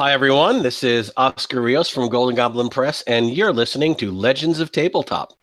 Hi, everyone. This is Oscar Rios from Golden Goblin Press, and you're listening to Legends of Tabletop.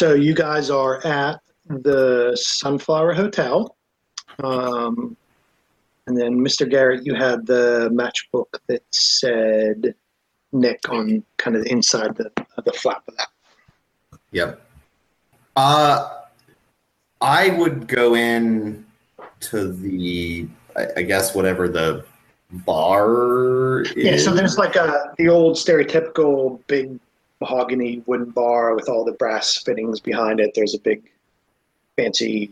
So you guys are at the Sunflower Hotel. Um, and then Mr. Garrett, you had the matchbook that said Nick on kind of the inside the, of the flap of that. Yep. Uh, I would go in to the, I, I guess, whatever the bar is. Yeah, so there's like a the old stereotypical big mahogany wooden bar with all the brass fittings behind it. There's a big fancy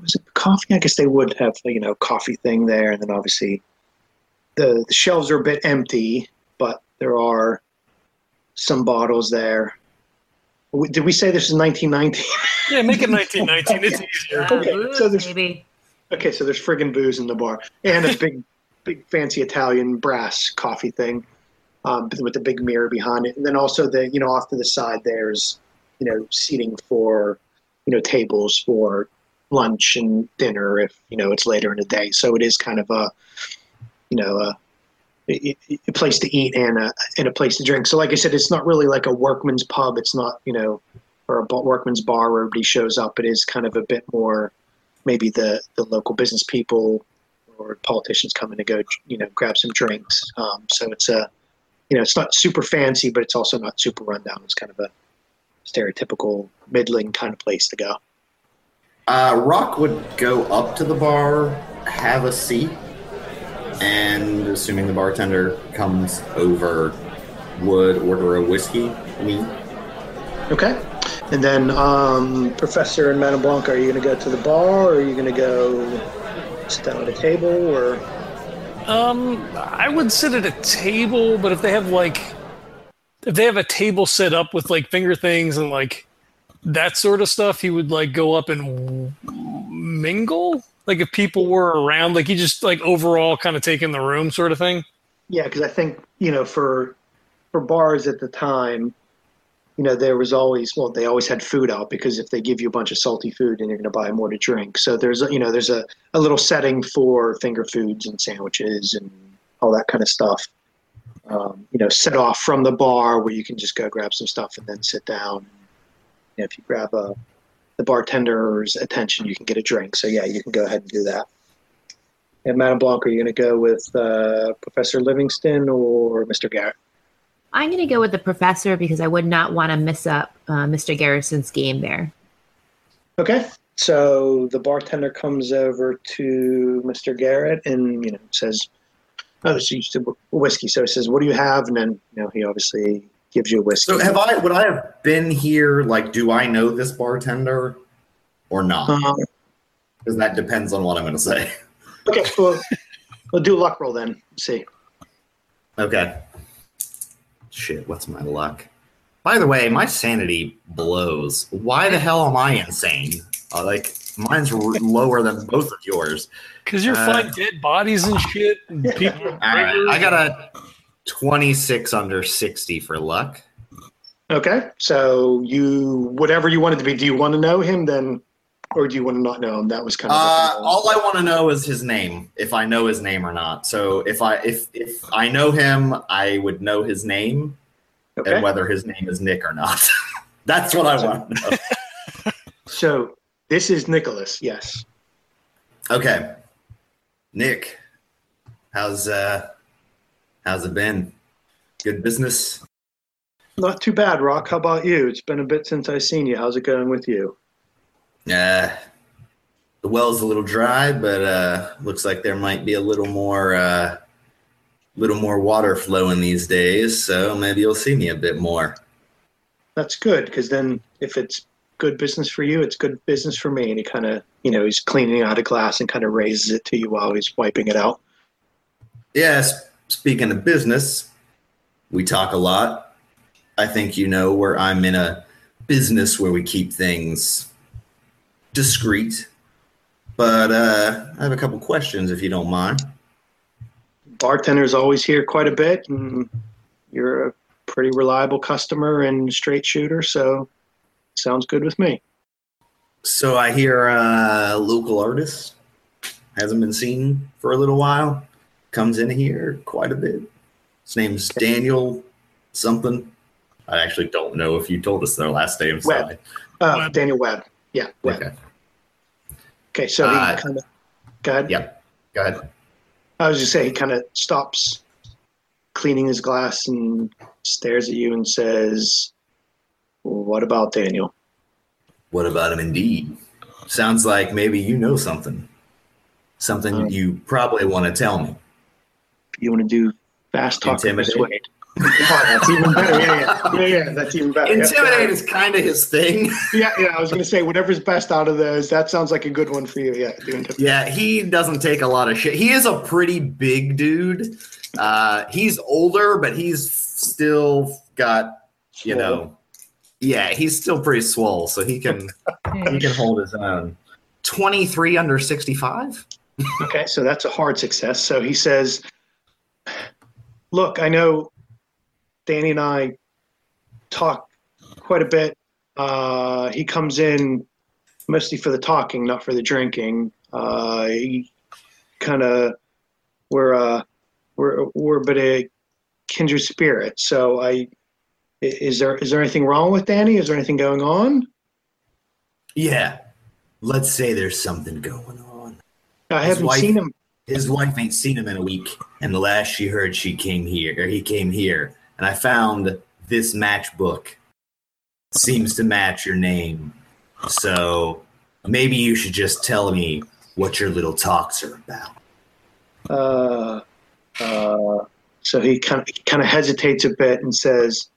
was it coffee? I guess they would have you know coffee thing there, and then obviously the, the shelves are a bit empty, but there are some bottles there. Did we say this is 1919? Yeah, make it 1919. It's easier. Uh, Okay, so there's- maybe. Okay, so there's friggin' booze in the bar and a big, big fancy Italian brass coffee thing, um, with the big mirror behind it, and then also the you know off to the side there's you know seating for you know tables for lunch and dinner if you know it's later in the day. So it is kind of a you know a, a, place to eat and a and a place to drink. So like I said, it's not really like a workman's pub. It's not you know or a workman's bar where everybody shows up. It is kind of a bit more maybe the, the local business people or politicians coming to go, you know, grab some drinks. Um, so it's a, you know, it's not super fancy, but it's also not super rundown. It's kind of a stereotypical middling kind of place to go. Uh, Rock would go up to the bar, have a seat, and assuming the bartender comes over, would order a whiskey. Me. Okay. And then um, Professor and Madame Blanc, are you going to go to the bar or are you going to go sit down at a table or? Um, I would sit at a table, but if they have like, if they have a table set up with like finger things and like that sort of stuff, he would like go up and mingle. Like if people were around, like he just like overall kind of take in the room, sort of thing. Yeah, because I think you know for for bars at the time, you know there was always well they always had food out because if they give you a bunch of salty food, then you're going to buy more to drink. So there's you know there's a, a little setting for finger foods and sandwiches and all that kind of stuff. Um, you know, set off from the bar where you can just go grab some stuff and then sit down. You know, if you grab a the bartender's attention, you can get a drink. So yeah, you can go ahead and do that. And Madame Blanc, are you going to go with uh, Professor Livingston or Mr. Garrett? I'm going to go with the professor because I would not want to miss up uh, Mr. Garrison's game there. Okay. So the bartender comes over to Mr. Garrett and you know says, "Oh, this is a whiskey." So he says, "What do you have?" And then you know he obviously gives you a whiskey. So have I? Would I have been here? Like, do I know this bartender or not? Um, Because that depends on what I'm going to say. okay, well, we'll do a luck roll then. See. Okay. Shit, what's my luck? By the way, my sanity blows. Why the hell am I insane? Uh, like, mine's r- lower than both of yours. Because you're Uh, finding dead bodies and shit. And people. All right, I got a 26 under 60 for luck. Okay, so you whatever you wanted to be. Do you want to know him then, or do you want to not know him? That was kind of Uh, all I want to know is his name, if I know his name or not. So if I if if I know him, I would know his name okay. and whether his name is Nick or not. That's what I want to know. So this is Nicholas. Yes. Okay. Nick, how's uh how's it been? Good business? Not too bad, Rock. How about you? It's been a bit since I've seen you. How's it going with you? Uh the well's a little dry, but uh looks like there might be a little more uh little more water flowing these days, so maybe you'll see me a bit more. That's good because then if it's good business for you, it's good business for me. And he kind of, you know, he's cleaning out a glass and kind of raises it to you while he's wiping it out. Yes, speaking of business, we talk a lot. I think you know where I'm in a business where we keep things discreet. But uh, I have a couple questions if you don't mind. Bartender's always here quite a bit, and you're a pretty reliable customer and straight shooter, so sounds good with me. So I hear a local artist hasn't been seen for a little while. Comes in here quite a bit. His name's Daniel something. I actually don't know if you told us their last name. so Webb. Uh, Webb. Daniel Webb. Yeah. Webb. Okay. Okay, so he Uh, kind of. Go ahead. Yep. Go ahead. I was just saying, he kind of stops cleaning his glass and stares at you and says, "What about Daniel?" What about him indeed? Sounds like maybe you know something. Something Um, you probably want to tell me. You want to do fast talk or Intimidate? persuade? That's even better. Yeah, yeah, yeah, yeah. That's even better. Yeah, Intimidate is kind of his thing. Yeah, yeah. I was going to say whatever's best out of those. That sounds like a good one for you. Yeah, do. Yeah, he doesn't take a lot of shit. He is a pretty big dude. Uh, he's older, but he's still got, you know, yeah, he's still pretty swole, so he can he can hold his own. Twenty three under sixty five. Okay, so that's a hard success. So he says, Look, I know Danny and I talk quite a bit. Uh, he comes in mostly for the talking, not for the drinking. Uh, he kind of, we're, uh, we're, we're but a kindred spirit. So I, is there, is there anything wrong with Danny? Is there anything going on? Yeah, let's say there's something going on. I His haven't wife- seen him. His wife ain't seen him in a week, and the last she heard, she came here, or he came here, and I found this matchbook. Seems to match your name, so maybe you should just tell me what your little talks are about. Uh, uh, so he kind of kind of hesitates a bit and says,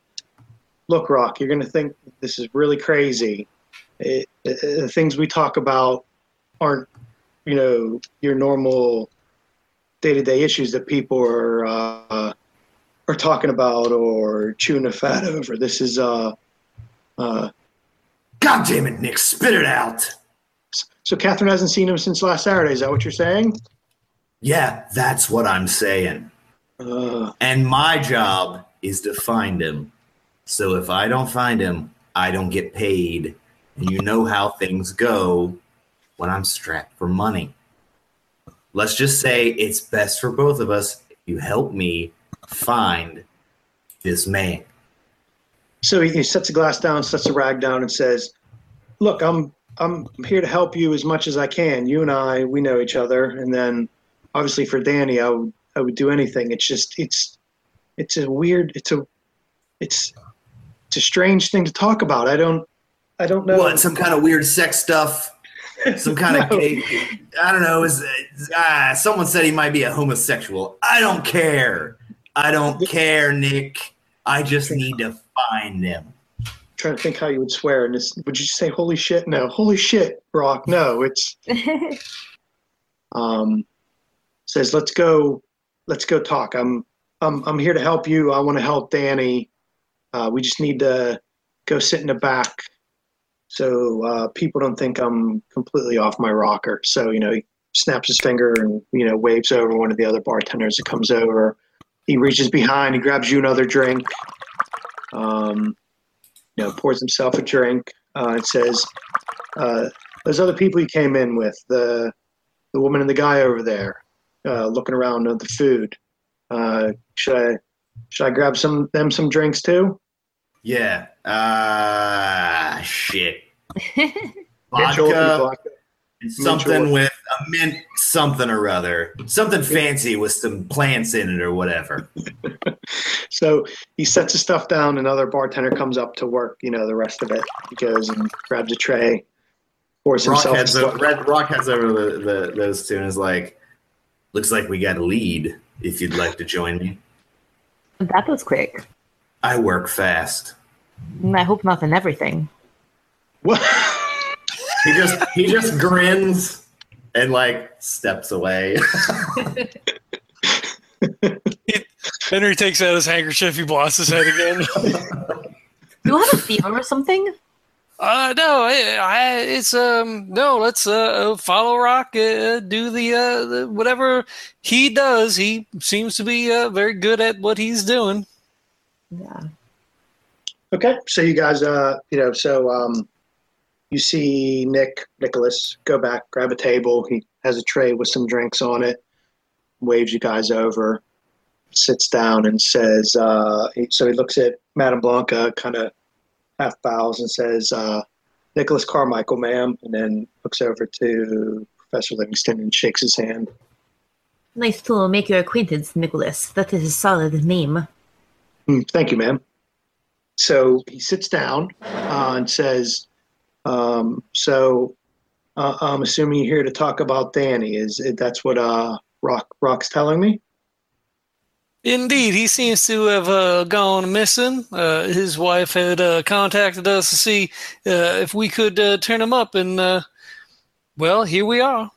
"Look, Rock, you're going to think this is really crazy. It, it- the things we talk about aren't, you know, your normal day-to-day issues that people are uh, are talking about or chewing fat over. This is uh, uh, God damn it, Nick, spit it out. so Catherine hasn't seen him since last Saturday. Is that what you're saying? Yeah, that's what I'm saying. Uh, And my job is to find him. So if I don't find him, I don't get paid. And you know how things go when I'm strapped for money. Let's just say it's best for both of us if you help me find this man. So he, he sets a glass down, sets a rag down, and says, "Look, I'm I'm here to help you as much as I can. You and I, we know each other, and then obviously for Danny, I would I would do anything. It's just it's it's a weird it's a it's it's a strange thing to talk about. I don't I don't know. What? Some kind of weird sex stuff? Some kind of No. gay? I don't know. Is ah, someone said he might be a homosexual? I don't care. I don't care, Nick. I just need to find him. trying to think how you would swear. And this, would you say "holy shit"? No, "holy shit," Brock. No, it's um, says, "Let's go, let's go talk. I'm, I'm, I'm here to help you. I want to help Danny. Uh, we just need to go sit in the back, so uh, people don't think I'm completely off my rocker." So you know, he snaps his finger and you know waves over one of the other bartenders that comes over. He reaches behind, he grabs you another drink. Um, you know, pours himself a drink. Uh, and says, uh, "Those other people you came in with, the the woman and the guy over there, uh, looking around at the food. Uh, should I should I grab some them some drinks too? Yeah. Ah, shit. Mitchell, Vodka vodka. And something Mitchell. with a mint something or other. Something fancy with some plants in it or whatever. So he sets his stuff down. Another bartender comes up to work. You know, the rest of it. He goes and grabs a tray, pours Rock himself. heads, over, Red Rock heads over the, the, those two and is like, looks like we got a lead if you'd like to join me. that was quick. I work fast. I hope not in everything. What? He just he just grins and like steps away. Henry takes out his handkerchief. He blasts his head again. Do you have a fever or something? Uh, no, I, I, it's um, no. Let's uh, follow Rock. Uh, do the uh, the, whatever he does. He seems to be uh, very good at what he's doing. Yeah. Okay, so you guys, uh, you know, so um, you see Nick Nicholas go back, grab a table. He has a tray with some drinks on it. Waves you guys over, sits down, and says. Uh, he, so he looks at Madame Blanca, kind of half bows, and says, uh, "Nicholas Carmichael, ma'am," and then looks over to Professor Livingston and shakes his hand. Nice to make your acquaintance, Nicholas. That is a solid name. "Hmm, Thank you, ma'am. So he sits down uh, and says, um, "So uh, I'm assuming you're here to talk about Danny. Is it, that's what uh, Rock Rock's telling me?" Indeed, he seems to have uh, gone missing. Uh, his wife had uh, contacted us to see uh, if we could uh, turn him up, and uh, well, here we are.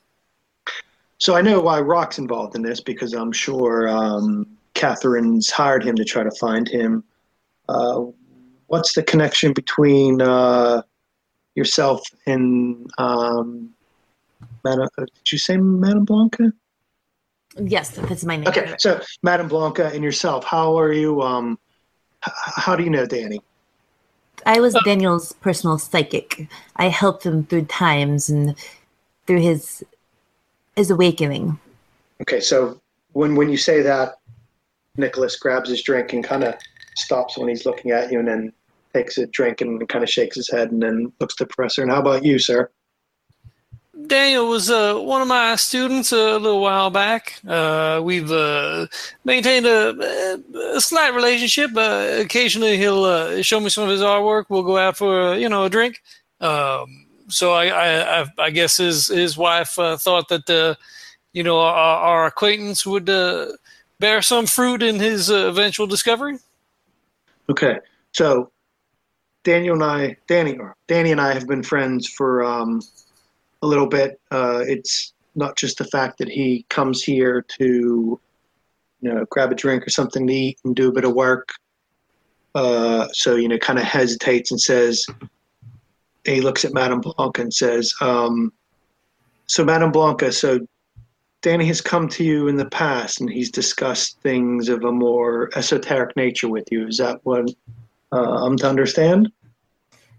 So I know why Rock's involved in this because I'm sure um, Catherine's hired him to try to find him. Uh, what's the connection between uh, yourself in um, Madame? uh, Did you say Madame Blanca? Yes, that's my name. Okay, so Madame Blanca and yourself, how are you? Um, h- how do you know Danny? I was Daniel's personal psychic. I helped him through times and through his his awakening. Okay, so when when you say that, Nicholas grabs his drink and kind of stops when he's looking at you, and then takes a drink and kind of shakes his head, and then looks to the professor. And how about you, sir? Daniel was uh, one of my students a little while back. Uh, we've uh, maintained a, a slight relationship. Uh, occasionally, he'll uh, show me some of his artwork. We'll go out for you know a drink. Um, so I, I, I, I guess his his wife uh, thought that uh, you know our, our acquaintance would uh, bear some fruit in his uh, eventual discovery. Okay, so Daniel and I, Danny, or Danny and I have been friends for um, a little bit. Uh, it's not just the fact that he comes here to, you know, grab a drink or something to eat and do a bit of work. Uh, so you know, kind of hesitates and says, he looks at Madame Blanca and says, um, "So, Madame Blanca, so Danny has come to you in the past and he's discussed things of a more esoteric nature with you. Is that what uh, I'm to understand?"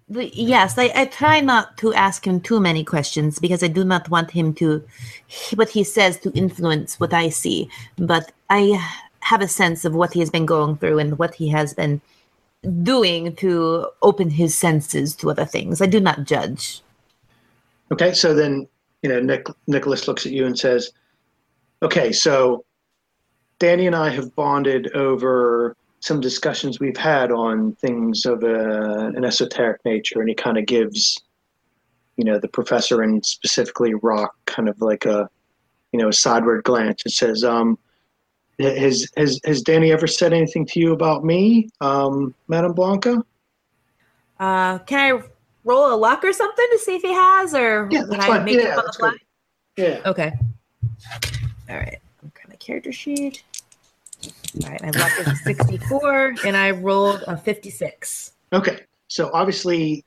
Yes, I, I try not to ask him too many questions because I do not want him to, what he says, to influence what I see. But I have a sense of what he has been going through and what he has been doing to open his senses to other things. I do not judge. Okay, so then you know Nick, Nicholas looks at you and says, "Okay, so Danny and I have bonded over some discussions we've had on things of a, an esoteric nature," and he kind of gives, you know, the professor and specifically Rock kind of like a, you know, a sideward glance. It says, um, "Has has has Danny ever said anything to you about me, um, Madame Blanca?" Uh, can I roll a luck or something to see if he has, or Yeah, that's I fine. make it Yeah, up on the fly? Yeah. Okay. All right. Okay, my character sheet. All right, my luck is a 64, and I rolled a 56. Okay. So obviously,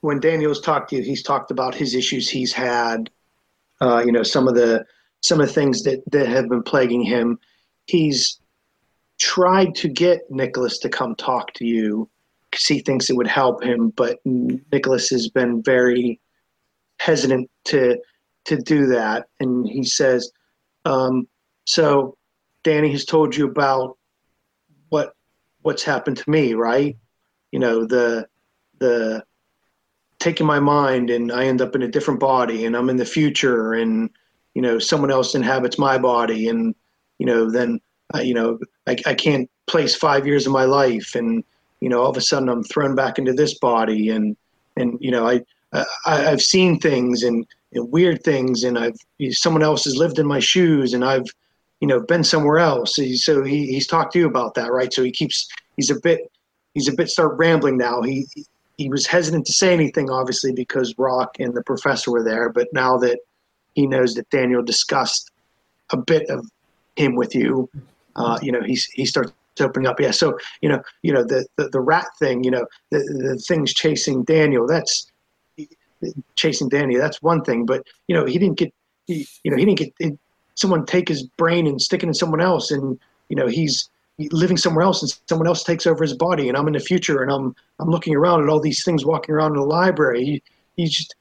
when Daniel's talked to you, he's talked about his issues he's had. Uh, you know, some of the some of the things that that have been plaguing him. He's tried to get Nicholas to come talk to you because he thinks it would help him, but Nicholas has been very hesitant to to do that, and he says, um, "So, Danny has told you about what what's happened to me, right? You know, the the taking my mind and I end up in a different body and I'm in the future and you know someone else inhabits my body and you know then you know I, I can't place five years of my life and you know all of a sudden I'm thrown back into this body and and you know I, I I've seen things and, and weird things and I've someone else has lived in my shoes and I've you know been somewhere else so he, he's talked to you about that right so he keeps he's a bit he's a bit start rambling now he he was hesitant to say anything obviously because rock and the professor were there but now that he knows that daniel discussed a bit of him with you uh, you know he's he starts opening up. Yeah. So you know, you know the the, the rat thing. You know, the the things chasing Daniel. That's chasing Danny. That's one thing. But you know, he didn't get. He, you know, he didn't get someone take his brain and stick it in someone else, and you know, he's living somewhere else, and someone else takes over his body. And I'm in the future, and I'm I'm looking around at all these things walking around in the library. He, he just.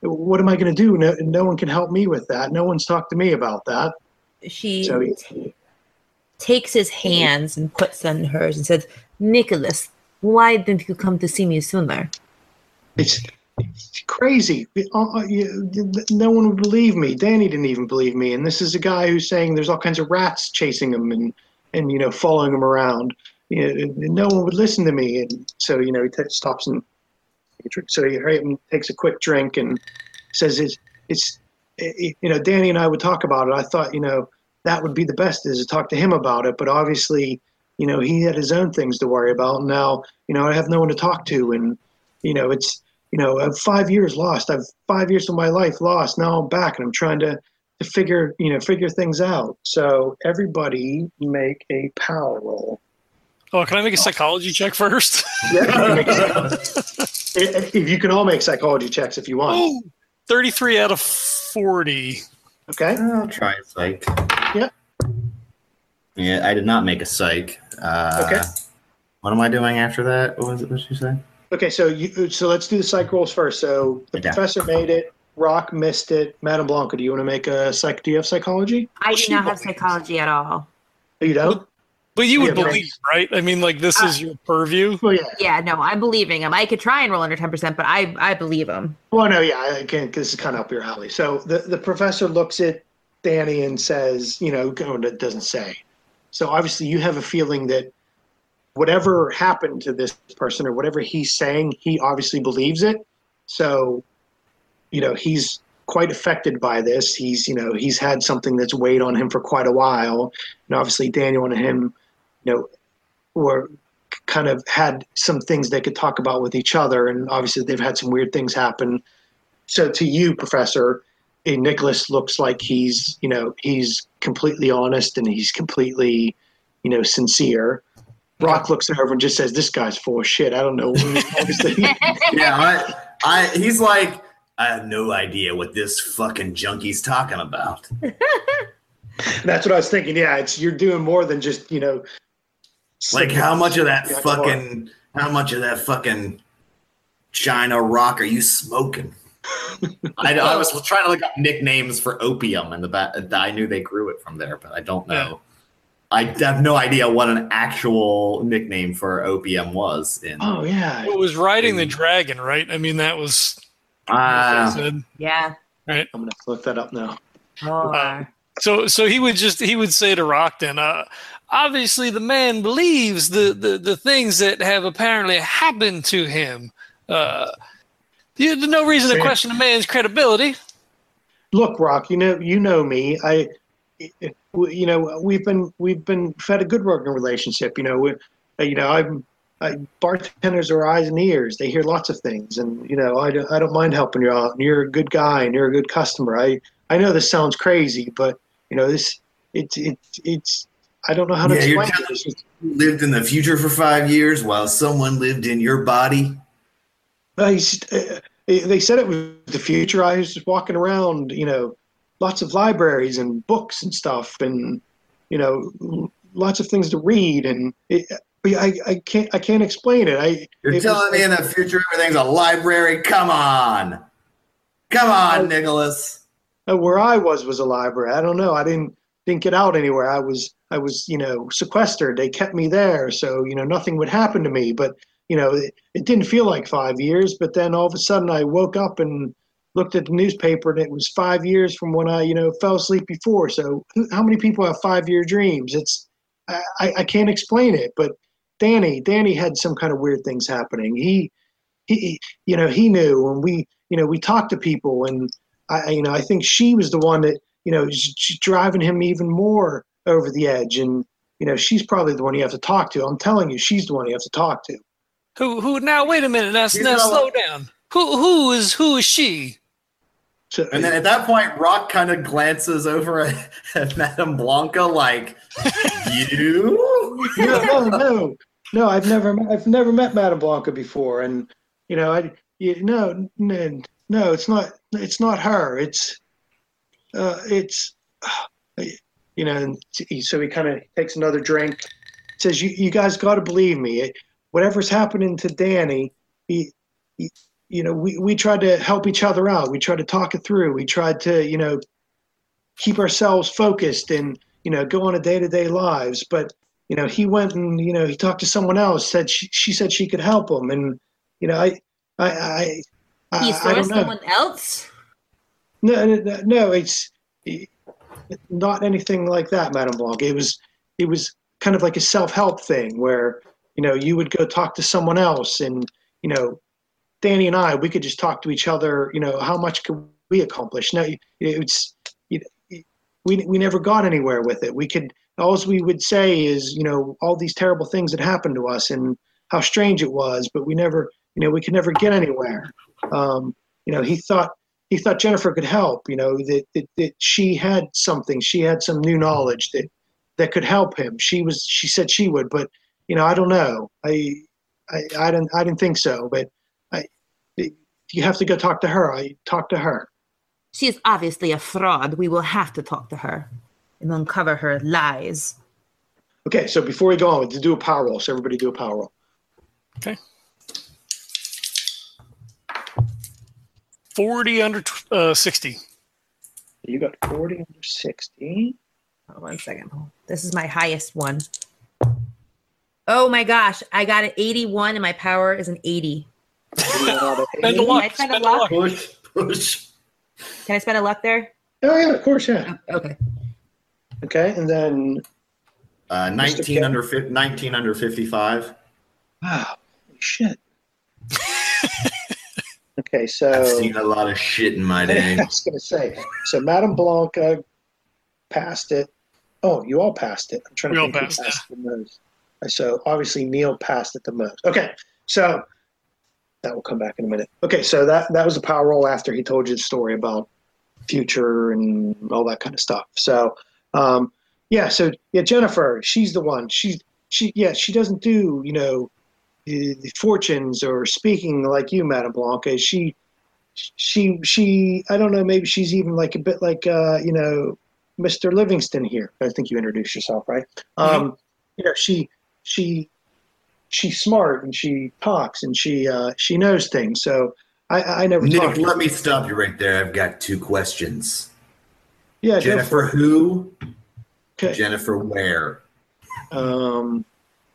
What am I going to do? No, no one can help me with that. No one's talked to me about that. She So he- t- takes his hands and puts them in hers and says, Nicholas, why didn't you come to see me sooner? It's crazy. Uh, uh, No one would believe me. Danny didn't even believe me. And this is a guy who's saying there's all kinds of rats chasing him and, and you know, following him around. You know, no one would listen to me. And so, you know, he t- stops and so he takes a quick drink and says it's, it's, it, you know, Danny and I would talk about it. I thought, you know, that would be the best is to talk to him about it. But obviously, you know, he had his own things to worry about. And Now, you know, I have no one to talk to. And, you know, it's, you know, I've five years lost. I've five years of my life lost. Now I'm back and I'm trying to, to figure, you know, figure things out. So everybody make a power roll. Oh, can I make a psychology check first? if if you can all make psychology checks if you want. oh, 33 out of 40. Okay. I'll try a psych. Yeah. Yeah, I did not make a psych. Uh, Okay. What am I doing after that? What was it? What did you say? Okay. So you, so let's do the psych rolls first. So the Yeah. professor made it. Rock missed it. Madame Blanca, do you want to make a psych? Do you have psychology? I do She not have psychology at all. Oh, You don't? But you oh, would Yeah, believe, right? I mean, like, this is uh, your purview. Well, yeah. Yeah, no, I'm believing him. I could try and roll under 10%, but I, I believe him. Well, no, yeah, I can't. because it's kind of up your alley. So the, the professor looks at Danny and says, you know, oh, doesn't say. So obviously, you have a feeling that whatever happened to this person or whatever he's saying, he obviously believes it. So, you know, he's quite affected by this. He's, you know, he's had something that's weighed on him for quite a while, and obviously, Daniel and him, you know, were kind of had some things they could talk about with each other, and obviously they've had some weird things happen. So to you, Professor, eh, Nicholas looks like he's you know he's completely honest and he's completely you know sincere. Rock looks at over and just says, "This guy's full of shit." I don't know. Yeah, I, I, he's like, I have no idea what this fucking junkie's talking about. that's what I was thinking. Yeah, it's you're doing more than just you know. Like, how much of that Yeah, fucking, how much of that fucking China rock are you smoking? I, I was trying to look up nicknames for opium, and the I knew they grew it from there, but I don't know. I have no idea what an actual nickname for opium was. In Oh yeah, It was riding the dragon, right? I mean, that was what they Ah, said. Yeah. I'm gonna look that up now. Oh, So, so he would just he would say to Rockton, uh, obviously the man believes the, the the things that have apparently happened to him. Uh, you, there's no reason to question a man's credibility. look rock you know you know me i you know we've been we've been fed a good working relationship you know we, you know i'm I, bartenders are eyes and ears they hear lots of things and you know I don't, I don't mind helping you out and you're a good guy and you're a good customer i i know this sounds crazy but you know this it's it's it's i don't know how to Yeah, explain it. Just- lived in the future for five years while someone lived in your body. I uh, they said it was the future. I was just walking around, you know, lots of libraries and books and stuff, and you know, lots of things to read, and it, but I, I can't, I can't explain it. I You're it was telling me in the future everything's a library? Come on. Come on, Nicholas. uh, where I was was a library. I don't know. I didn't didn't get out anywhere. I was I was you know sequestered. They kept me there, so you know nothing would happen to me. But you know it, it didn't feel like five years. But then all of a sudden I woke up and looked at the newspaper and it was five years from when I you know fell asleep before. So who- how many people have five year dreams? It's I, I I can't explain it. But Danny Danny had some kind of weird things happening. He he you know he knew and we you know we talked to people and I I- you know I think she was the one that you know is driving him even more over the edge and you know she's probably the one you have to talk to. I'm telling you, she's the one you have to talk to. Who who? Now wait a minute. Now, now slow down. Who who is who is she? So And then at that point, Rock kind of glances over at, at Madame Blanca like, You? no, no, no, no. I've never, met- I've never met Madame Blanca before, and you know, I, you, no, no, no, it's not, it's not her. It's, uh, it's, you know. And he- so he kind of takes another drink. Says, "You, you guys got to believe me. Whatever's happening to Danny, he, he, you know, we we tried to help each other out. We tried to talk it through. We tried to, you know, keep ourselves focused and you know go on a day to day lives. But you know, he went and you know he talked to someone else. Said she, she said she could help him, and you know, I I I, I, He I saw know. someone else. No, no, no, it's not anything like that, Madame Blanc. It was, it was kind of like a self-help thing where, you know, you would go talk to someone else and, you know, Danny and I, we could just talk to each other, you know, how much could we accomplish? No, it's, we, we never got anywhere with it. We could, all we would say is, you know, all these terrible things that happened to us and how strange it was, but we never, you know, we could never get anywhere. Um, you know, he thought, he thought Jennifer could help. You know that, that that she had something. She had some new knowledge that that could help him. She was. She said she would, but you know, I don't know. I I, I didn't. I didn't think so. But you have to go talk to her. I talked to her. She is obviously a fraud. We will have to talk to her and uncover her lies. Okay. So before we go on, to do a power roll. So everybody do a power roll. Okay. 40 under uh, 60. You got forty under sixty. Hold on one second. This is my highest one. Oh my gosh, I got an 81 and my power is an 80. Spend a Can luck. I spend a Spend a luck? luck. Push, push. Can I spend a luck there? Oh yeah, of course, yeah. Oh, okay. Okay, and then Uh, 19 under fif- 19 under 55. wow, holy shit. okay, so I've so seen a lot of shit in my day. I was going to say. So Madame Blanca passed it. Oh, you all passed it. I'm trying to We all think who passed, passed the most. So obviously Neil passed it the most. Okay, so that will come back in a minute. Okay, so that that was a power roll after he told you the story about future and all that kind of stuff. So um, yeah, so yeah, Jennifer, she's the one. She's she yeah, she doesn't do you know the, the fortunes or speaking like you, Madame Blanca. She she she I don't know maybe she's even like a bit like uh you know Mr. Livingston here. I think you introduced yourself, right? Um you know she she she's smart and she talks and she uh she knows things. So I I never Nick, let me stop you right there. I've got two questions. yeah, Jennifer who? Okay. Jennifer where? Um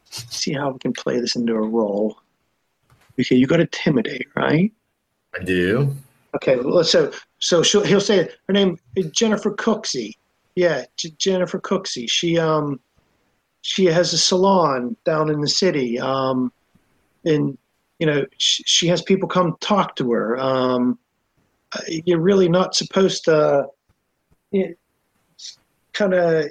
see how we can play this into a role. Okay, you got to intimidate, right? I do. Okay, well, so so she'll, he'll say her name is Jennifer Cooksey. Yeah, J- Jennifer Cooksey. She um she has a salon down in the city. Um, and you know she, she has people come talk to her. Um, you're really not supposed to. Kind of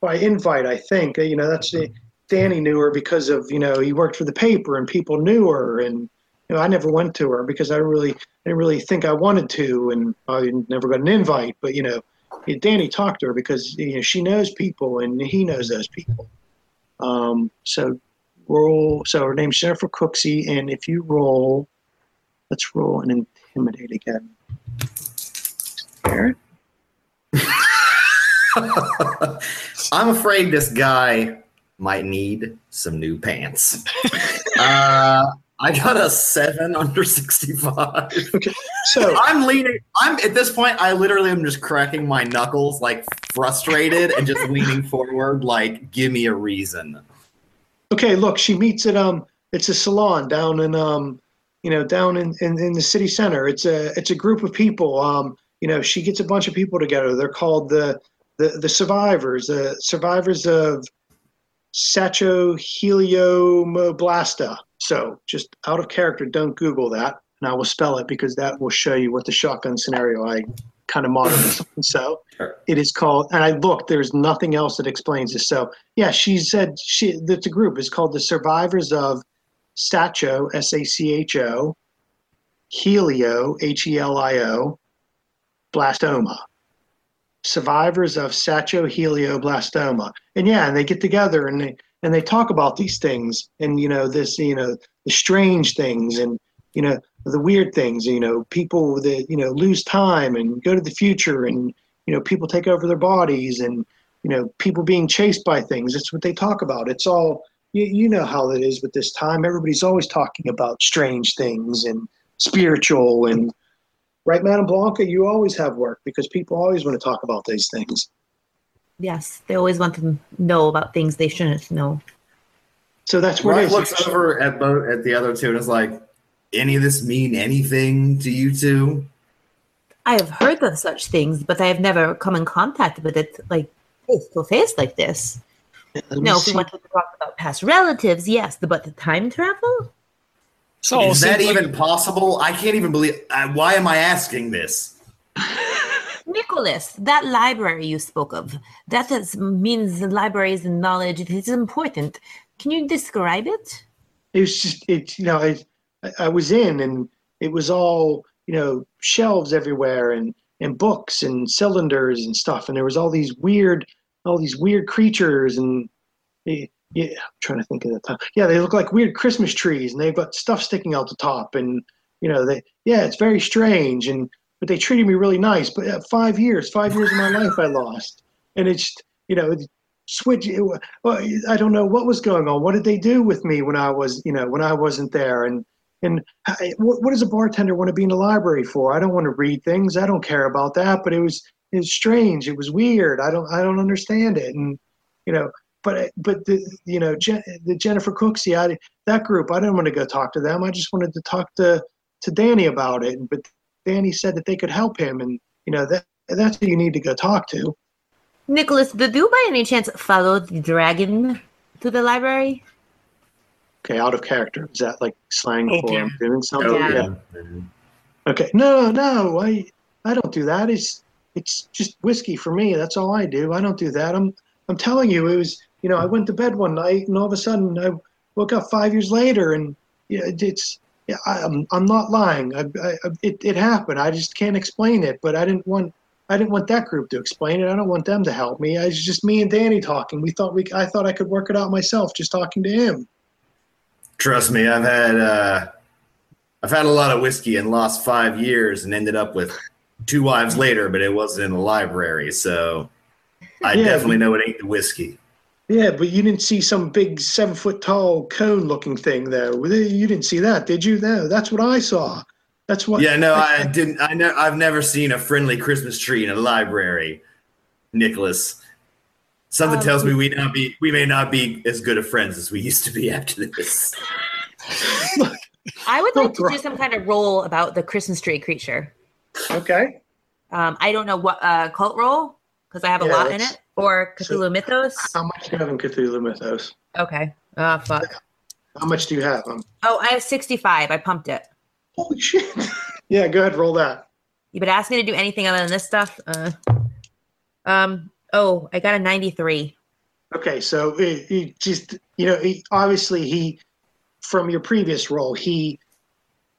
by invite, I think. You know that's the Danny knew her because of you know he worked for the paper and people knew her and you know I never went to her because I really I didn't really think I wanted to, and I never got an invite. But you know, Danny talked to her because you know she knows people and he knows those people. Um, so roll. So her name's Jennifer Cooksey, and if you roll, let's roll and intimidate again. Garrett. I'm afraid this guy might need some new pants. uh, I got a seven under 65. So I'm leaning. I'm at this point. I literally am just cracking my knuckles, like frustrated, and just leaning forward, like, give me a reason. okay, look, she meets at um, it's a salon down in um, you know, down in, in, in the city center. It's a it's a group of people. Um, you know, she gets a bunch of people together. They're called the the the survivors, the survivors of Sachoheliomoblasta. So just out of character, don't Google that, and I will spell it because that will show you what the shotgun scenario I kind of modeled. so Sure. it is called, and I looked. There's nothing else that explains this. So yeah, she said she that the group is called the Survivors of Sacho, S A C H O, Helio, H E L I O, blastoma. Survivors of Sachohelioblastoma. And yeah, and they get together and they, and they talk about these things and you know this you know the strange things and you know the weird things you know people that you know lose time and go to the future and you know people take over their bodies and you know people being chased by things. It's what they talk about. It's all you, you know how it is with this time. Everybody's always talking about strange things and spiritual and right madam blanca you always have work because people always want to talk about these things Yes, they always want to know about things they shouldn't know. so that's what it Right is. looks over at both at the other two and is like, any of this mean anything to you two? I have heard of such things, but I have never come in contact with it like face to face like this. Let me No, if we see. want to talk about past relatives, yes, but the time travel? So Is that seems like- even possible? I can't even believe. I, why am I asking this? Nicholas, that library you spoke of, that is, means the libraries and knowledge, it is important. Can you describe it? it was just it you know I, I was in and it was all you know shelves everywhere and and books and cylinders and stuff and there was all these weird all these weird creatures and eh, yeah I'm trying to think of the time yeah they look like weird Christmas trees and they've got stuff sticking out the top and you know they yeah it's very strange and but they treated me really nice but uh, five years five years of my life I lost and it's you know switch it, well, I don't know what was going on. What did they do with me when I was, you know, when I wasn't there? And and I, what, what does a bartender want to be in the library for? I don't want to read things. I don't care about that. But it was it was strange. It was weird. I don't I don't understand it. And you know, but but the you know Jen, the Jennifer Cooksey, I that group. I didn't want to go talk to them. I just wanted to talk to to Danny about it. But Danny said that they could help him, and you know that that's who you need to go talk to. Nicholas, did you by any chance follow the dragon to the library? Okay, out of character. Is that like slang for I'm doing something? Yeah. Okay. No, no, I I don't do that. It's it's just whiskey for me. That's all I do. I don't do that. I'm I'm telling you, it was you know I went to bed one night and all of a sudden I woke up five years later and yeah, it's yeah, I, I'm I'm not lying. I, I, it it happened. I just can't explain it. But I didn't want I didn't want that group to explain it. I don't want them to help me. I, it's just me and Danny talking. We thought we I thought I could work it out myself just talking to him. Trust me, I've had uh, I've had a lot of whiskey and lost five years and ended up with two wives later, but it wasn't in the library, so I Yeah, definitely know it ain't the whiskey. Yeah, but you didn't see some big seven foot tall cone looking thing there. You didn't see that, did you? No, that's what I saw. That's what. Yeah, no, I didn't. I know I've never seen a friendly Christmas tree in a library, Nicholas. Something Um, tells me we not be we may not be as good of friends as we used to be after this. I would like to do some kind of roll about the Christmas tree creature. Okay. Um, I don't know what uh, cult roll because I have a Yeah, lot in it, or so- Cthulhu Mythos. How much do you have in Cthulhu Mythos? Okay. Oh fuck. How much do you have? Um, Oh, I have sixty-five. I pumped it. holy shit. yeah, go ahead, roll that. You would ask me to do anything other than this stuff. Uh, um. Oh, I got a ninety-three. Okay, so it, it just you know, he, obviously he from your previous role, he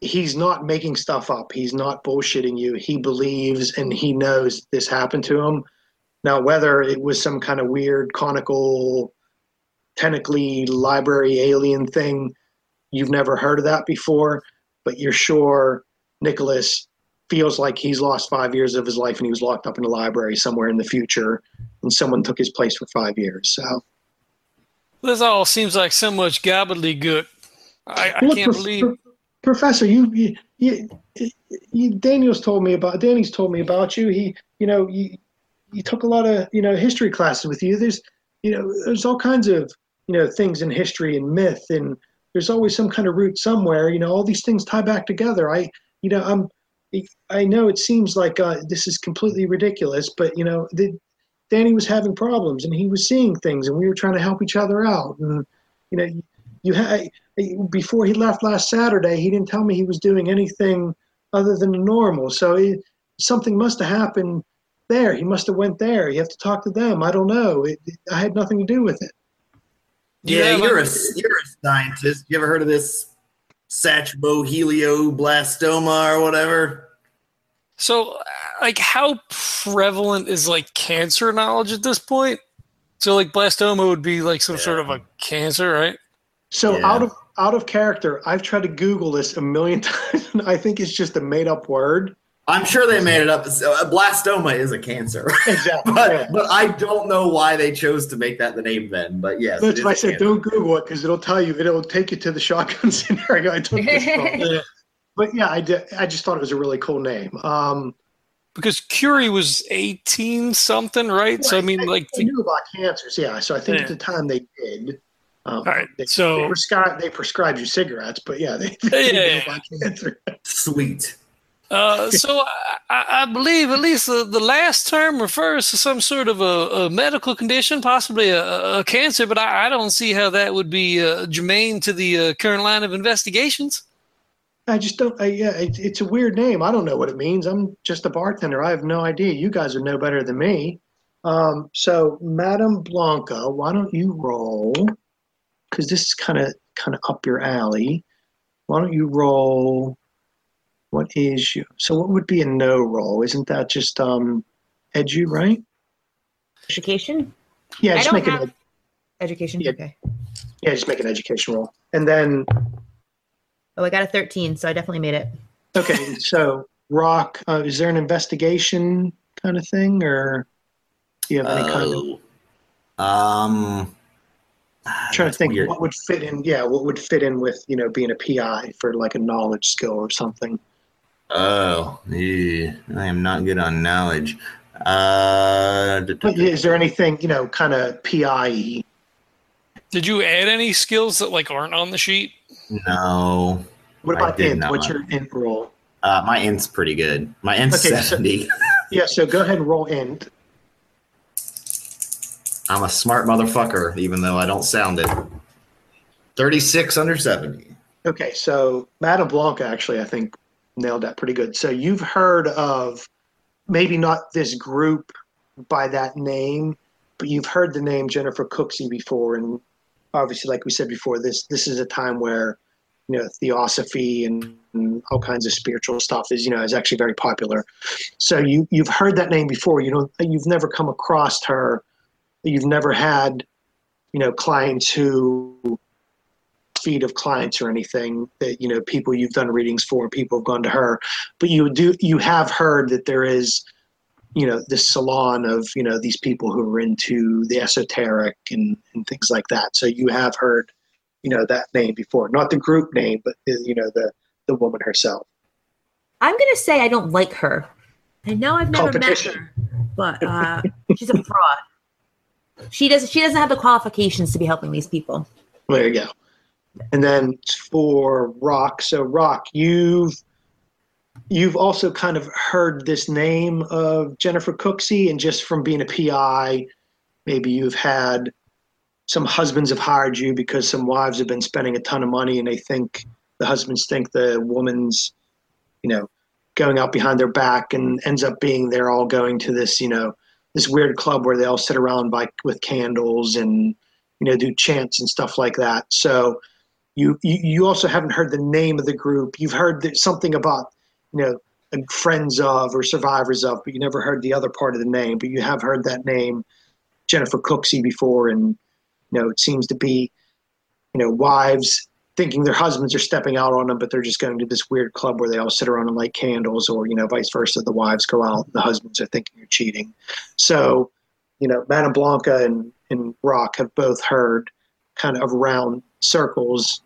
he's not making stuff up. He's not bullshitting you. He believes and he knows this happened to him. Now, whether it was some kind of weird conical, technically library alien thing, you've never heard of that before, but you're sure Nicholas feels like he's lost five years of his life and he was locked up in a library somewhere in the future and someone took his place for five years. So This all seems like so much gobbledygook. I, I Look, can't believe. Pro- Professor, you, you, you, you, Daniel's told me about. Danny's told me about you. He, you know, you, you took a lot of, you know, history classes with you. There's, you know, there's all kinds of, you know, things in history and myth, and there's always some kind of root somewhere. You know, all these things tie back together. I, you know, I'm, I know it seems like uh, this is completely ridiculous, but you know, the, Danny was having problems and he was seeing things, and we were trying to help each other out. And you know, you had before he left last Saturday, he didn't tell me he was doing anything other than normal. So it, something must have happened there. He must have went there. You have to talk to them. I don't know. It, I had nothing to do with it. Yeah, Yeah, you're a like- you're a scientist. You ever heard of this satroblastoma or whatever? So, uh, like, how prevalent is like cancer knowledge at this point? So, like, blastoma would be like some sort of a cancer, right? So Yeah. out of out of character, I've tried to Google this a million times, and I think it's just a made up word. I'm sure they made it up. Uh, Blastoma is a cancer, Exactly. but but I don't know why they chose to make that the name then. But yes, That's why I a said cancer. don't Google it because it'll tell you it'll take you to the shotgun scenario. I took this from. But yeah, I did. I just thought it was a really cool name. Um, Because Curie was 18 something, right? So I mean, like, they knew about cancers, yeah. So I think Yeah. at the time they did. Um, all right. they, So they prescribe they prescribed you cigarettes, but yeah, they, they Yeah, knew yeah, about cancer. Sweet. Uh, so I, I believe at least the, the last term refers to some sort of a, a medical condition, possibly a, a cancer, but I, I don't see how that would be uh, germane to the uh, current line of investigations. I just don't. I, yeah, it, it's a weird name. I don't know what it means. I'm just a bartender. I have no idea. You guys would know better than me. Um, so, Madame Blanca, why don't you roll? Because this is kind of kind of up your alley. Why don't you roll? What is you? So, what would be a no roll? Isn't that just um, edu, right? Education? Yeah, I just don't make an have education. Yeah. Okay. yeah, just make an education roll, and then Oh, I got a 13, so I definitely made it. okay. so, Rock, uh, is there an investigation kind of thing, or do you have any kind of Oh. Um. trying to think weird. what would fit in yeah what would fit in with you know being a pi for like a knowledge skill or something Oh, yeah, I am not good on knowledge. Uh, d- d- but is there anything you know kind of pi Did you add any skills that like aren't on the sheet? no. what about did int not. what's your int roll Uh, my int's pretty good. My int's Okay, so- seventy. yeah so go ahead and roll int I'm a smart motherfucker, even though I don't sound it. Thirty-six under seventy. okay so madame blanca actually i think nailed that pretty good. So you've heard of maybe not this group by that name but you've heard the name jennifer cooksey before. And obviously like we said before this this is a time where you know theosophy and, and all kinds of spiritual stuff is you know is actually very popular. So you you've heard that name before. You don't you've never come across her. You've never had you know clients who feed of clients or anything that you know people you've done readings for people have gone to her but you do you have heard that there is you know this salon of you know these people who are into the esoteric and, and things like that so you have heard you know that name before not the group name but the, you know the the woman herself I'm going to say I don't like her. I know I've never met her, but uh, she's a fraud. She doesn't She doesn't have the qualifications to be helping these people. There you go. And then for Rock, so Rock, you've you've also kind of heard this name of Jennifer Cooksey, and just from being a PI, maybe you've had some husbands have hired you because some wives have been spending a ton of money, and they think the husbands think the woman's, you know, going out behind their back, and ends up being they're all going to this, you know, this weird club where they all sit around by with candles and you know do chants and stuff like that. So you you, you also haven't heard the name of the group. You've heard something about you know uh, friends of or survivors of but you never heard the other part of the name. But you have heard that name jennifer cooksey before and you know it seems to be you know wives thinking their husbands are stepping out on them but they're just going to this weird club where they all sit around and light candles or you know vice versa. The wives go out the husbands are thinking you're cheating. So you know madame blanca and and rock have both heard kind of around circles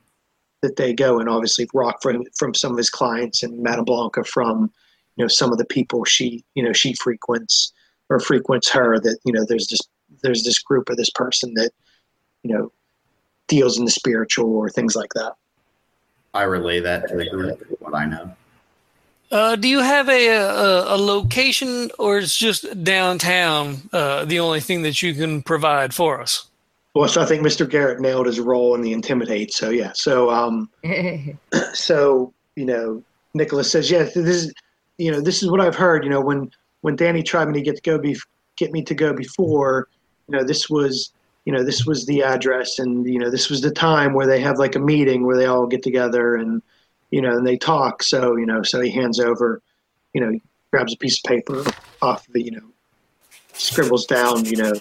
that they go and Obviously, Rock from from some of his clients, and Madame Blanca from you know some of the people she you know she frequents or frequents her. That you know there's this there's this group or this person that you know deals in the spiritual or things like that. I relay that to the group. What I know. Uh, do you have a, a a location, or is just downtown uh, the only thing that you can provide for us? Well, so I think Mr. Garrett nailed his role in the intimidate. So yeah, so um, so you know Nicholas says, "Yeah, this is you know this is what I've heard. You know when when Danny tried me to get to go be get me to go before, you know this was you know this was the address and you know this was the time where they have like a meeting where they all get together and you know and they talk. So you know so he hands over, you know, grabs a piece of paper off the you know scribbles down you know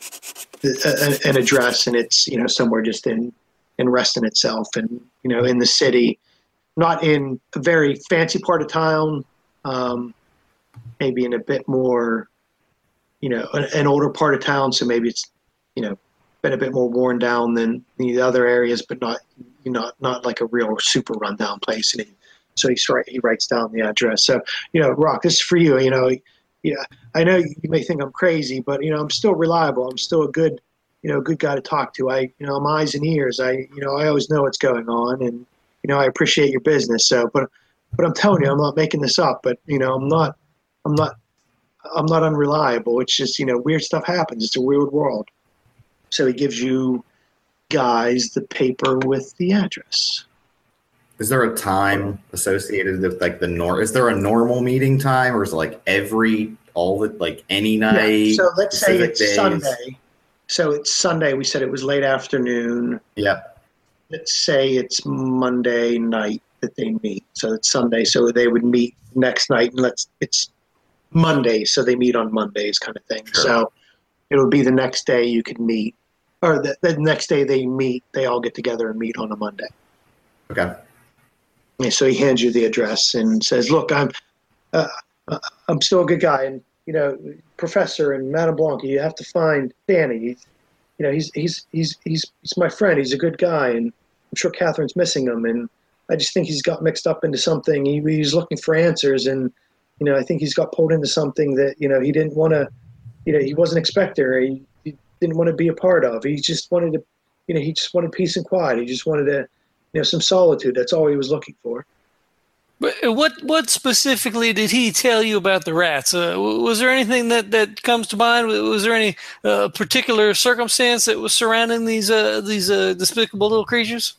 a, an address and it's you know somewhere just in and resting itself, and you know, in the city, not in a very fancy part of town, um, maybe in a bit more, you know, an, an older part of town. So maybe it's, you know, been a bit more worn down than the other areas, but not, you know, not like a real super rundown place. And he, so right. He writes down the address. So you know, Rock, this is for you. You know, yeah, I know you may think I'm crazy, but you know, I'm still reliable. I'm still a good, you know, good guy to talk to. I, you know, I'm eyes and ears. I, you know, I always know what's going on, and you know, I appreciate your business. So, but, but I'm telling you, I'm not making this up. But you know, I'm not, I'm not, I'm not unreliable. It's just you know, weird stuff happens. It's a weird world. So he gives you guys the paper with the address. Is there a time associated with like the nor? Is there a normal meeting time, or is it like every all the like any night? Yeah. So let's say it's days? Sunday. So it's Sunday. We said it was late afternoon. Yep. Let's say it's Monday night that they meet. So it's Sunday. So they would meet next night, and let's it's Monday. So they meet on Mondays, kind of thing. Sure. So it would be the next day you could meet, or the, the next day they meet. They all get together and meet on a Monday. Okay. And so he hands you the address and says, "Look, I'm, uh, uh, I'm still a good guy, and you know, Professor and Madame Blanc, you have to find Danny. He's, you know, he's he's he's he's he's my friend. He's a good guy, and I'm sure Catherine's missing him. And I just think he's got mixed up into something. He, he's looking for answers, and you know, I think he's got pulled into something that you know he didn't want to, you know, he wasn't expecting he, he didn't want to be a part of. He just wanted to, you know, he just wanted peace and quiet. He just wanted to." You know, some solitude. That's all he was looking for. But uh, what what specifically did he tell you about the rats? Uh, was there anything that, that comes to mind? Was there any uh, particular circumstance that was surrounding these uh, these uh, despicable little creatures?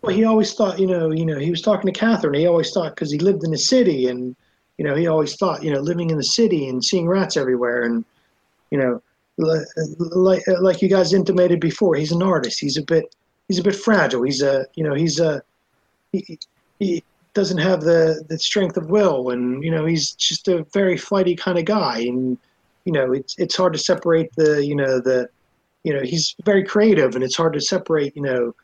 Well, he always thought, you know, you know, he was talking to Catherine. He always thought because he lived in the city, and you know, he always thought, you know, living in the city and seeing rats everywhere, and you know, like like you guys intimated before, he's an artist. He's a bit he's a bit fragile. He's a you know he's a he, he doesn't have the the strength of will, and you know he's just a very flighty kind of guy, and you know it's it's hard to separate the you know the you know he's very creative, and it's hard to separate you know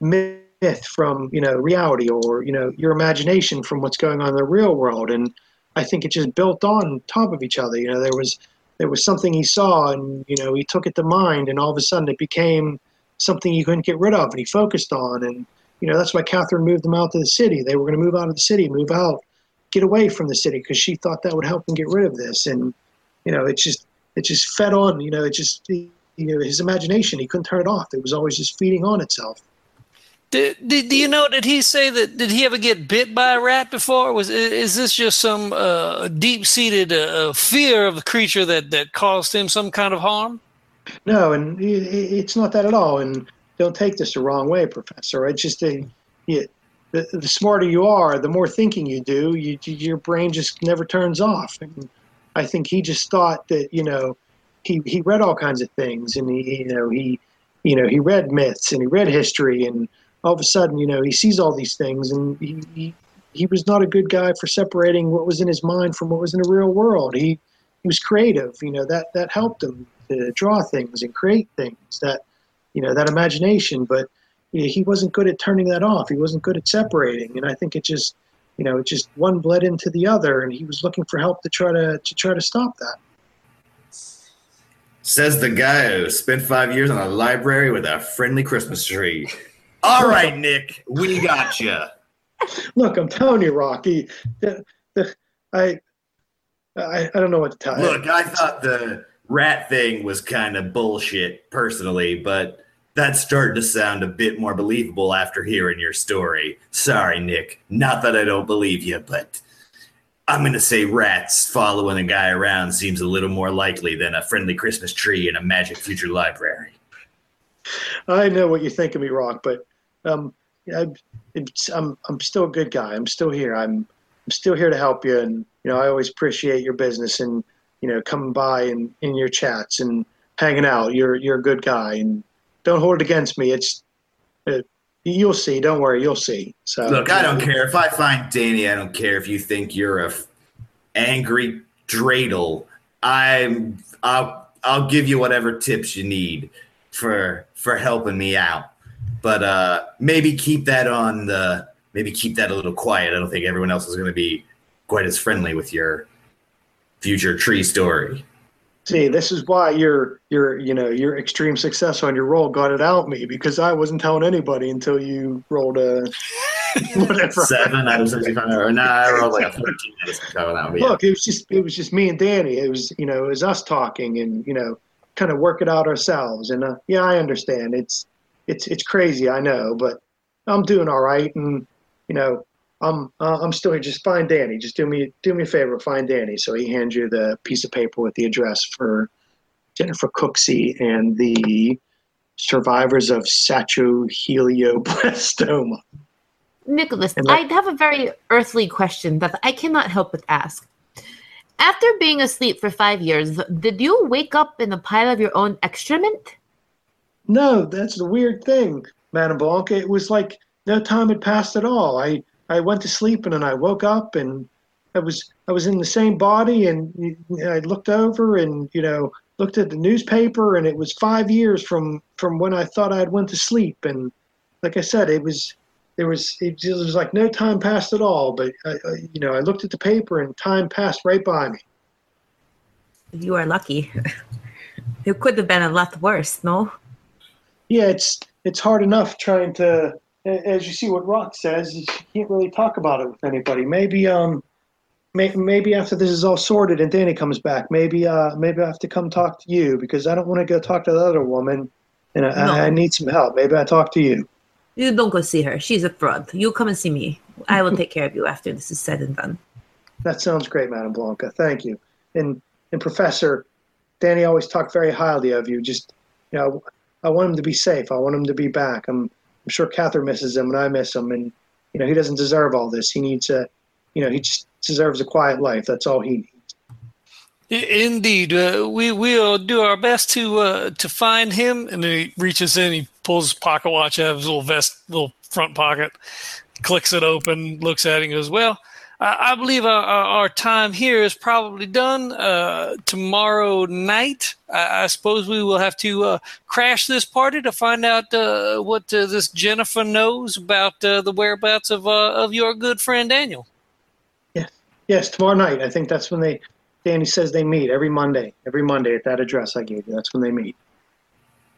myth from you know reality or you know your imagination from what's going on in the real world, and I think it just built on top of each other. You know there was there was something he saw, and you know he took it to mind, and all of a sudden it became something he couldn't get rid of and he focused on and you know that's why catherine moved them out to the city they were going to move out of the city move out get away from the city because she thought that would help them get rid of this and you know it just it just fed on you know it just you know his imagination he couldn't turn it off it was always just feeding on itself Did, did, do you know? Did he say that? Did he ever get bit by a rat before? Was is this just some uh, deep seated uh, fear of the creature that that caused him some kind of harm? No, and it's not that at all. And don't take this the wrong way, Professor. It's just a, the, the smarter you are, the more thinking you do, you, your brain just never turns off. And I think he just thought that you know, he he read all kinds of things, and he you know he you know he read myths and he read history, and all of a sudden you know he sees all these things, and he. he he was not a good guy for separating what was in his mind from what was in the real world. He he was creative, you know that that helped him to draw things and create things that you know that imagination but he wasn't good at turning that off he wasn't good at separating and i think it just you know it just one bled into the other and he was looking for help to try to to try to stop that Says the guy who spent five years in a library with a friendly Christmas tree. All right, Nick, we got you. look i'm telling you rocky the, the, I, I i don't know what to tell you Look, I thought the rat thing was kind of bullshit personally, but that's starting to sound a bit more believable after hearing your story. Sorry, Nick. Not that I don't believe you, but I'm going to say rats following a guy around seems a little more likely than a friendly Christmas tree in a magic future library. I know what you think of me, Rock, but um, I, it's, I'm I'm still a good guy. I'm still here. I'm I'm still here to help you, and you know I always appreciate your business and you know coming by and in your chats and hanging out. You're you're a good guy, and don't hold it against me. It's uh, you'll see. Don't worry, you'll see. So Look, I don't care if I find Danny. I don't care if you think you're a f- angry dreidel. I'm. I'll. I'll give you whatever tips you need for for helping me out. but uh, maybe keep that on the maybe keep that a little quiet. I don't think everyone else is going to be quite as friendly with your future tree story. See, this is why your your you know your extreme success on your roll got it out me because I wasn't telling anybody until you rolled a whatever. Seven out of seventy-five, or no, I rolled like a thirteen out of seventy-five. on that. Look, it was just it was just me and Danny. It was you know it was us talking and you know kind of work it out ourselves. And uh, yeah, I understand. It's it's it's crazy, I know, but I'm doing all right. And you know I'm uh, I'm still here. Just find Danny. Just do me do me a favor. Find Danny. So he hands you the piece of paper with the address for Jennifer Cooksey and the survivors of satrohelioblastoma. Nicholas, let- I have a very earthly question that I cannot help but ask. After being asleep for five years, did you wake up in a pile of your own excrement? No, that's the weird thing, Madame Blanca. It was like no time had passed at all. I I went to sleep and then I woke up and I was I was in the same body and I looked over and you know looked at the newspaper and it was five years from from when I thought I had went to sleep and like I said it was there was it just was like no time passed at all. But I, I, you know I looked at the paper and time passed right by me. You are lucky. it could have been a lot worse, no? yeah, it's it's hard enough trying to, as you see what Rock says, you can't really talk about it with anybody. Maybe um, may, maybe after this is all sorted and Danny comes back, maybe uh, maybe I have to come talk to you because I don't want to go talk to the other woman, and I, No. I, I need some help. Maybe I talk to you. You don't go see her. She's a fraud. You come and see me. I will take care of you after this is said and done. That sounds great, Madam Blanca. Thank you. And and Professor, Danny always talked very highly of you. Just you know, I want him to be safe. I want him to be back. I'm I'm sure Catherine misses him, and I miss him. And you know, he doesn't deserve all this. He needs a, you know, he just deserves a quiet life. That's all he needs. Indeed, uh, we will do our best to uh, to find him. And then he reaches in, he pulls his pocket watch out of his little vest, little front pocket, clicks it open, looks at it, and goes, "Well, I, I believe our, our, our time here is probably done. Uh, tomorrow night, I, I suppose we will have to uh, crash this party to find out uh, what uh, this Jennifer knows about uh, the whereabouts of uh, of your good friend Daniel." Yes, yes. tomorrow night. I think that's when they. Danny says they meet every Monday. Every Monday at that address I gave you. That's when they meet.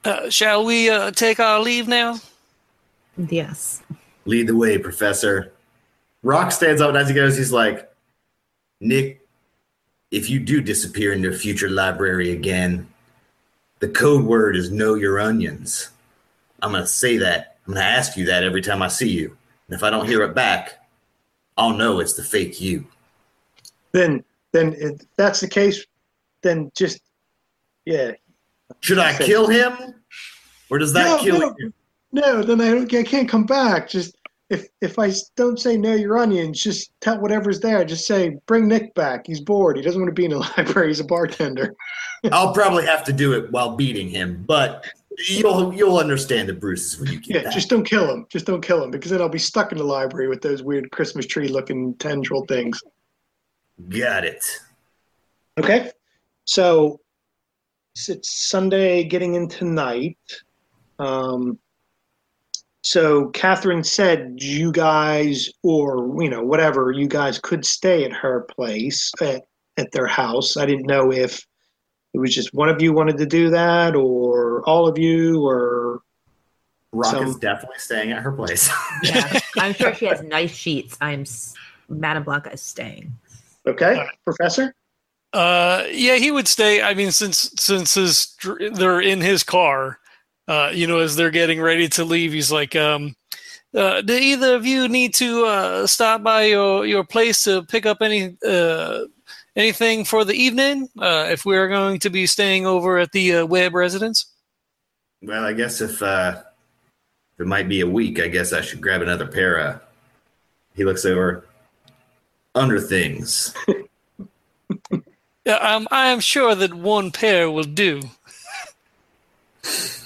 Uh, shall we uh, take our leave now? Yes. Lead the way, Professor. Rock stands up and as he goes, he's like, Nick, if you do disappear into a future library again, the code word is know your onions. I'm going to say that. I'm going to ask you that every time I see you. And if I don't hear it back, I'll know it's the fake you. Then, then if that's the case, then just, yeah, Should I kill him? Or does that No, kill no. you? No, then I, I can't come back. Just if if I s- don't say no, your onions, just tell whatever's there. Just say bring Nick back. He's bored. He doesn't want to be in the library. He's a bartender. I'll probably have to do it while beating him, but you'll you'll understand the bruises when you get Yeah, back. just don't kill him. Just don't kill him because then I'll be stuck in the library with those weird Christmas tree looking tendril things. Got it. Okay, so it's- it's Sunday, getting into night. Um, so Catherine said you guys, or you know, whatever, you guys could stay at her place at at their house. I didn't know if it was just one of you wanted to do that, or all of you, or Rock So- is definitely staying at her place. Yeah. I'm sure she has nice sheets. I'm s- Madame Blanca is staying. okay, Professor. Uh, yeah, he would stay. I mean, since since his they're in his car, uh, you know, as they're getting ready to leave, he's like, um, uh, "Do either of you need to uh, stop by your your place to pick up any uh, anything for the evening? Uh, if we are going to be staying over at the uh, Webb residence." well, I guess if uh, if it might be a week, I guess I should grab another pair of. He looks over. Under things. Yeah, um, I am sure that one pair will do.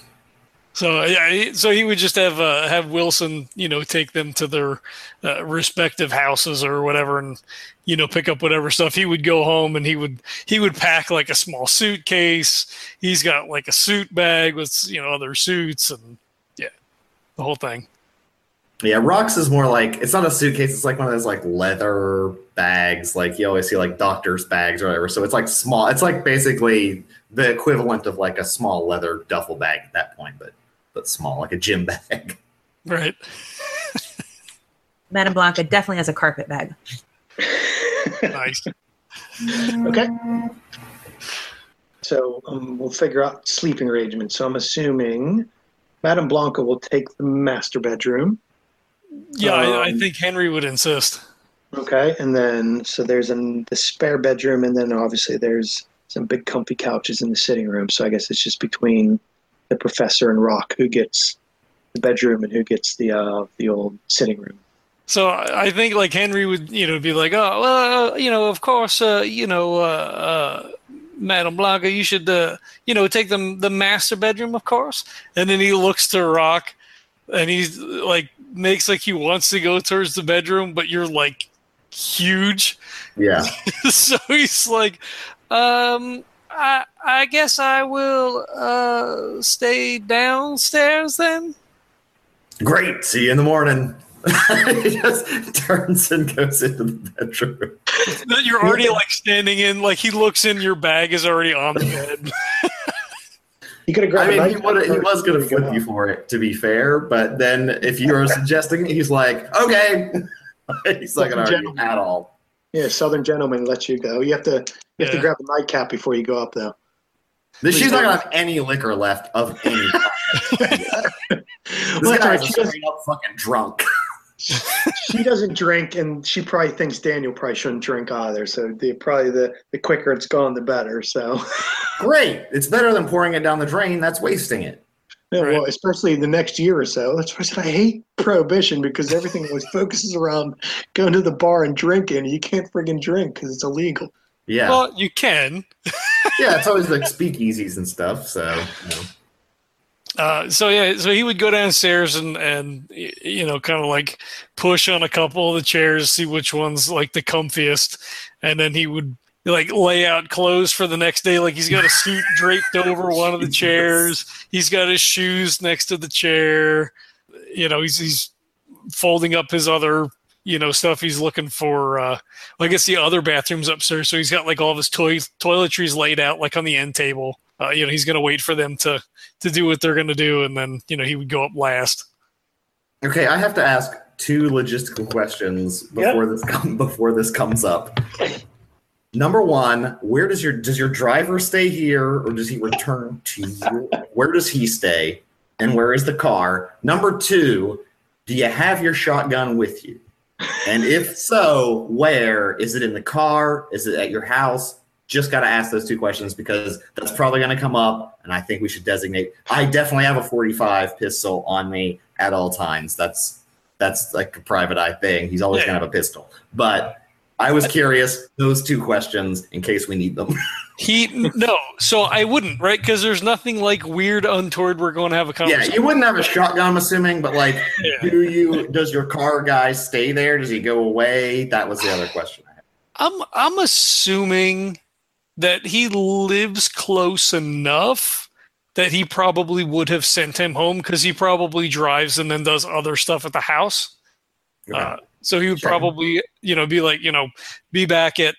So yeah, so he would just have uh, have Wilson, you know, take them to their uh, respective houses or whatever, and you know, pick up whatever stuff. He would go home and he would he would pack like a small suitcase. He's got like a suit bag with you know other suits and yeah, the whole thing. Yeah, rocks is more like it's not a suitcase. It's like one of those like leather bags, like you always see like doctor's bags or whatever. So it's like small. It's like basically the equivalent of like a small leather duffel bag at that point, but but small, like a gym bag. Right. Madame Blanca definitely has a carpet bag. Nice. Okay. So um, we'll figure out sleeping arrangement. So I'm assuming Madame Blanca will take the master bedroom. Yeah, I, I Um, think Henry would insist. Okay, and then so there's an the spare bedroom, and then obviously there's some big comfy couches in the sitting room. So I guess it's just between the professor and Rock who gets the bedroom and who gets the uh, the old sitting room. So I I think like Henry would, you know, be like, oh, well, uh, you know, of course, uh, you know, uh, uh, Madame Blanca, you should, uh, you know, take the the master bedroom, of course. And then he looks to Rock, and he's like, makes like he wants to go towards the bedroom, but you're like huge, Yeah. so he's like, um. I, I guess I will uh, stay downstairs then. Great. See you in the morning. he just turns and goes into the bedroom. you're already like standing in like he looks in your bag is already on the bed he could have grabbed. I mean, he, nightcap would, he was going to flip you for it, to be fair. But then if you were suggesting he's like, okay. he's not going to argue at all. Out. Yeah, Southern gentleman lets you go. You have to you have to grab a nightcap before you go up though. This, she's not going to have any liquor left of any. This Well, that's guy's right. a She, does, straight up fucking drunk. she doesn't drink, and she probably thinks Daniel probably shouldn't drink either. So the probably the the quicker it's gone, the better. So Great. It's better than pouring it down the drain. That's wasting it. Yeah, Right. well, especially the next year or so. That's why I said I hate prohibition because everything always focuses around going to the bar and drinking. You can't friggin' drink because it's illegal. Yeah. well you can yeah, it's always like speakeasies and stuff. So, you know. uh, so yeah so he would go downstairs and and you know kind of like push on a couple of the chairs see which one's like the comfiest and then he would like lay out clothes for the next day. Like he's got a suit draped over one of the chairs. He's got his shoes next to the chair. You know he's he's folding up his other you know stuff he's looking for uh i guess the other bathrooms upstairs. So he's got like all of his toy toiletries laid out like on the end table. Uh, you know he's gonna wait for them to to do what they're gonna do and then you know he would go up last. Okay, I have to ask two logistical questions before this com- before this comes up. Number one, where does your does your driver stay here, or does he return to you? Where does he stay, and where is the car? Number two, do you have your shotgun with you? And if so, where is it in the car? Is it at your house? Just got to ask those two questions because that's probably going to come up, and I think we should designate. I definitely have a 45 pistol on me at all times. That's that's like a private eye thing. He's always Yeah. going to have a pistol. But I was curious those two questions in case we need them. he no so i wouldn't right because there's nothing like weird untoward we're going to have a conversation. yeah, you wouldn't have a shotgun, I'm assuming, but like, Yeah. do you? Does your car guy stay there? Does he go away? That was the other question. I had. I'm I'm assuming that he lives close enough that he probably would have sent him home because he probably drives and then does other stuff at the house. Uh, so he would Sure. probably, you know, be like, you know, be back at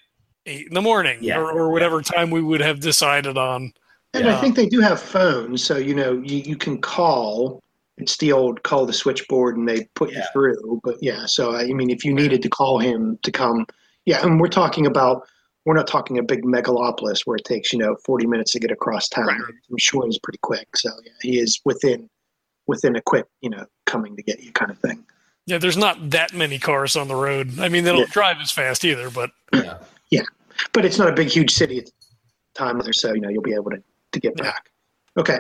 eight in the morning Yeah. or, or whatever time we would have decided on. And Yeah. I think they do have phones, so you know you, you can call. It's the old call the switchboard and they put you through. But yeah, so I mean, if you needed to call him to come, yeah, and we're talking about we're not talking a big megalopolis where it takes you know 40 minutes to get across town. Right. I'm sure he's pretty quick. So yeah, he is within within a quick you know coming to get you kind of thing. Yeah, there's not that many cars on the road. I mean, they don't Yeah. drive as fast either, but Yeah. But it's not a big huge city at the time either, so you know you'll be able to to get Yeah. back. Okay.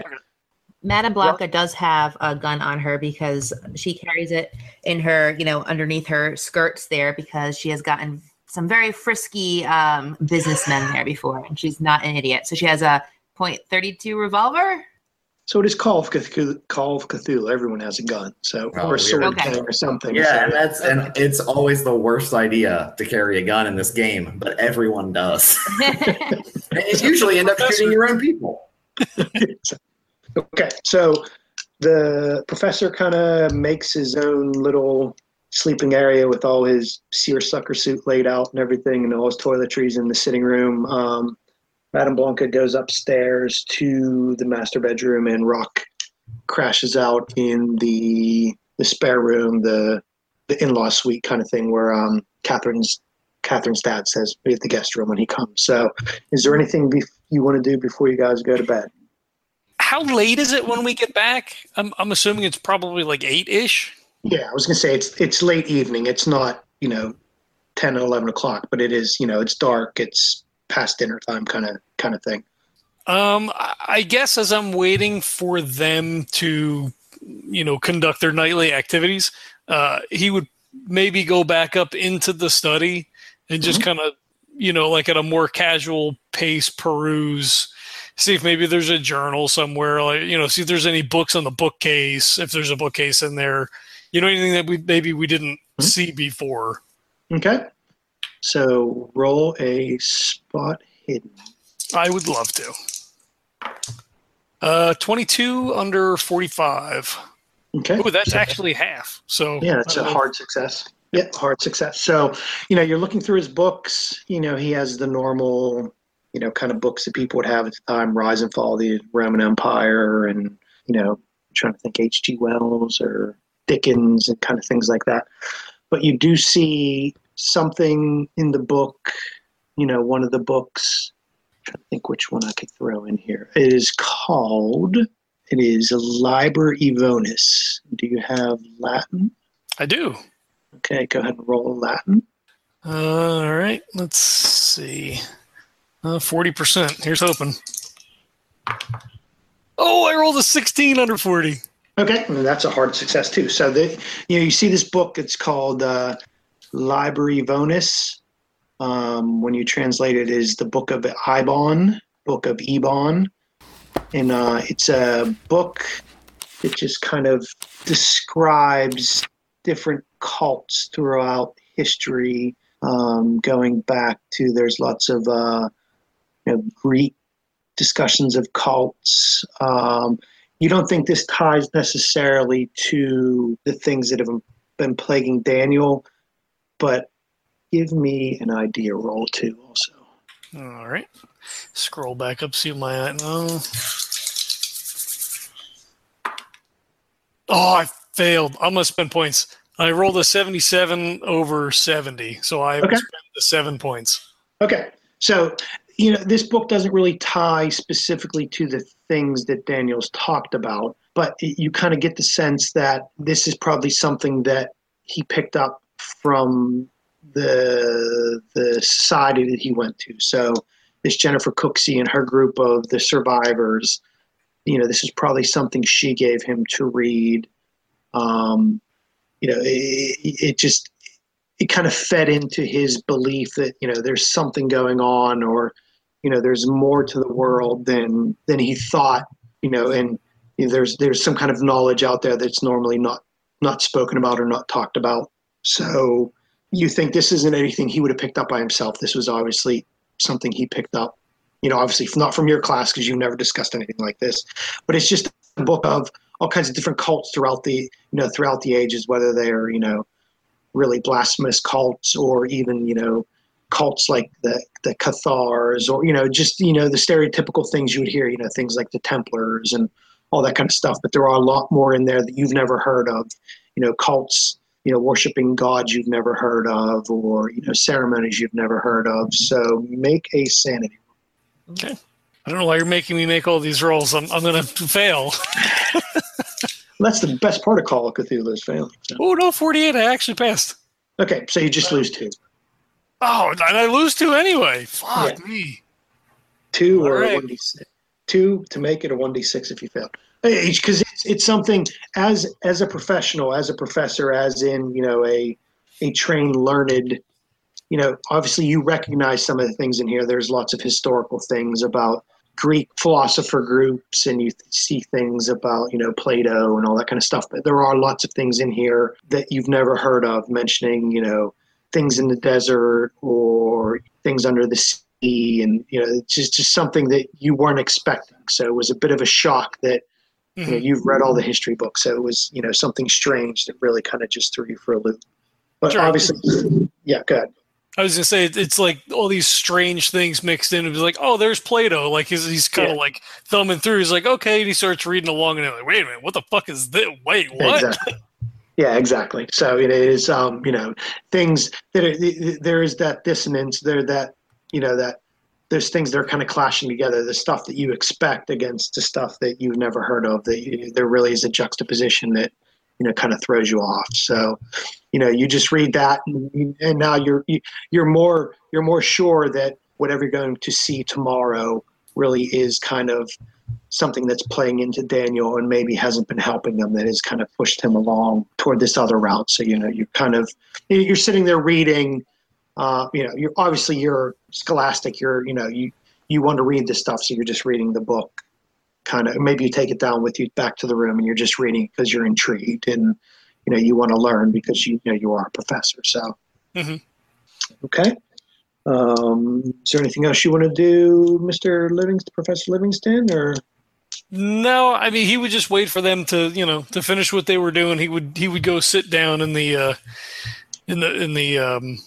Madame Blanca does have a gun on her because she carries it in her, you know, underneath her skirts there because she has gotten some very frisky um, businessmen there before, and she's not an idiot. So she has a .32 revolver. So it is Call of Cthulhu. Call of Cthulhu. Everyone has a gun, so Oh, or a sword weird. gang or something. Yeah, so- and that's and it's always the worst idea to carry a gun in this game, but everyone does. and you usually end up shooting your own people. okay. So the professor kind of makes his own little sleeping area with all his seersucker suit laid out and everything, and all his toiletries in the sitting room. Um, Madame Blanca goes upstairs to the master bedroom, and Rock crashes out in the the spare room, the the in-law suite kind of thing, where um, Catherine's Catherine's dad says be at the guest room when he comes. So, is there anything bef- you want to do before you guys go to bed? How late is it when we get back? I'm, I'm assuming it's probably like eight ish. Yeah, I was gonna say it's it's late evening. It's not you know ten and eleven o'clock, but it is you know it's dark. It's past dinner time, kind of kind of thing. Um, I guess as I'm waiting for them to, you know, conduct their nightly activities, uh, he would maybe go back up into the study and just kind of, you know, like at a more casual pace peruse, see if maybe there's a journal somewhere, like you know, see if there's any books on the bookcase, if there's a bookcase in there, you know, anything that we maybe we didn't see before. Okay. So roll a spot hidden. I would love to. Uh, 22 under 45. Okay. Oh, that's actually half. So Yeah, it's a know. hard success. Yeah, hard success. So, you know, you're looking through his books. You know, he has the normal, you know, kind of books that people would have at the time Rise and Fall of the Roman Empire and, you know, trying to think H.G. Wells or Dickens and kind of things like that. But you do see something in the book, you know, one of the books. I'm trying to think which one I could throw in here. It is called, it is Liber Ivonis. Do you have Latin? I do. Okay, go ahead and roll Latin. Uh, all right. Let's see. Uh, 40%. Here's hoping. Oh, I rolled a 16 under 40. Okay, and that's a hard success too. So the you know you see this book. It's called uh, Liber Ivonis. Um, when you translate it, is the Book of Ibon, Book of Ebon, and uh, it's a book that just kind of describes different cults throughout history, um, going back to there's lots of uh, you know Greek discussions of cults. Um, you don't think this ties necessarily to the things that have been plaguing Daniel, but give me an idea roll too also. All right. Scroll back up, see my no. Oh, I failed. I'm gonna spend points. I rolled a 77 over 70, so I Okay. spent the seven points. Okay, so you know this book doesn't really tie specifically to the things that Daniel's talked about, but you kind of get the sense that this is probably something that he picked up from the the society that he went to. So this Jennifer Cooksey and her group of the survivors, you know, this is probably something she gave him to read. Um, you know, it, it just it kind of fed into his belief that you know there's something going on or you know there's more to the world than than he thought you know and you know, there's there's some kind of knowledge out there that's normally not not spoken about or not talked about so you think this isn't anything he would have picked up by himself. This was obviously something he picked up you know obviously not from your class because you've never discussed anything like this but it's just a book of all kinds of different cults throughout the you know throughout the ages whether they're you know really blasphemous cults or even you know cults like the the Cathars or you know just you know the stereotypical things you would hear you know things like the Templars and all that kind of stuff. But there are a lot more in there that you've never heard of you know cults you know worshiping gods you've never heard of or you know ceremonies you've never heard of so make a sanity Okay. I don't know why you're making me make all these rolls. I'm, I'm gonna fail. that's the best part of Call of Cthulhu is failing so. Oh no, 48. I actually passed. okay so you just lose two Oh, and I lose two anyway. Fuck Yeah. me. two All or right. a one d six. Two to make it a one d six if you fail. Because it's, it's something as as a professional, as a professor, as in you know a a trained, learned. You know, obviously you recognize some of the things in here. There's lots of historical things about Greek philosopher groups, and you see things about you know Plato and all that kind of stuff. But there are lots of things in here that you've never heard of, mentioning you know things in the desert or things under the sea and you know it's just, just something that you weren't expecting so it was a bit of a shock that You know, Mhm. you've read all the history books, so it was you know something strange that really kind of just threw you for a loop. But Sure. obviously, yeah, good. I was gonna say it's like all these strange things mixed in. It was like, oh, there's Plato. Like he's he's kind of Yeah. like thumbing through. He's like, okay, and he starts reading along, and they're like, wait a minute, what the fuck is this? Wait, what? Exactly. Yeah, exactly. So it is, um, you know, things that are, there is that dissonance there that, you know, that there's things that are kind of clashing together. The stuff that you expect against the stuff that you've never heard of. That you, there really is a juxtaposition that, you know, kind of throws you off. So, you know, you just read that, and, and now you're you, you're more you're more sure that whatever you're going to see tomorrow really is kind of something that's playing into Daniel and maybe hasn't been helping him that has kind of pushed him along toward this other route. So you know you're kind of you're sitting there reading. Uh, you know, you're obviously you're scholastic. You're you know you you want to read this stuff, so you're just reading the book. Kind of maybe you take it down with you back to the room and you're just reading because you're intrigued and you know you want to learn because you, you know you are a professor. So Mhm. okay. Um, is there anything else you want to do, Mr. Livingston, Professor Livingston, or No, I mean he would just wait for them to you know to finish what they were doing. He would he would go sit down in the uh, in the in the um,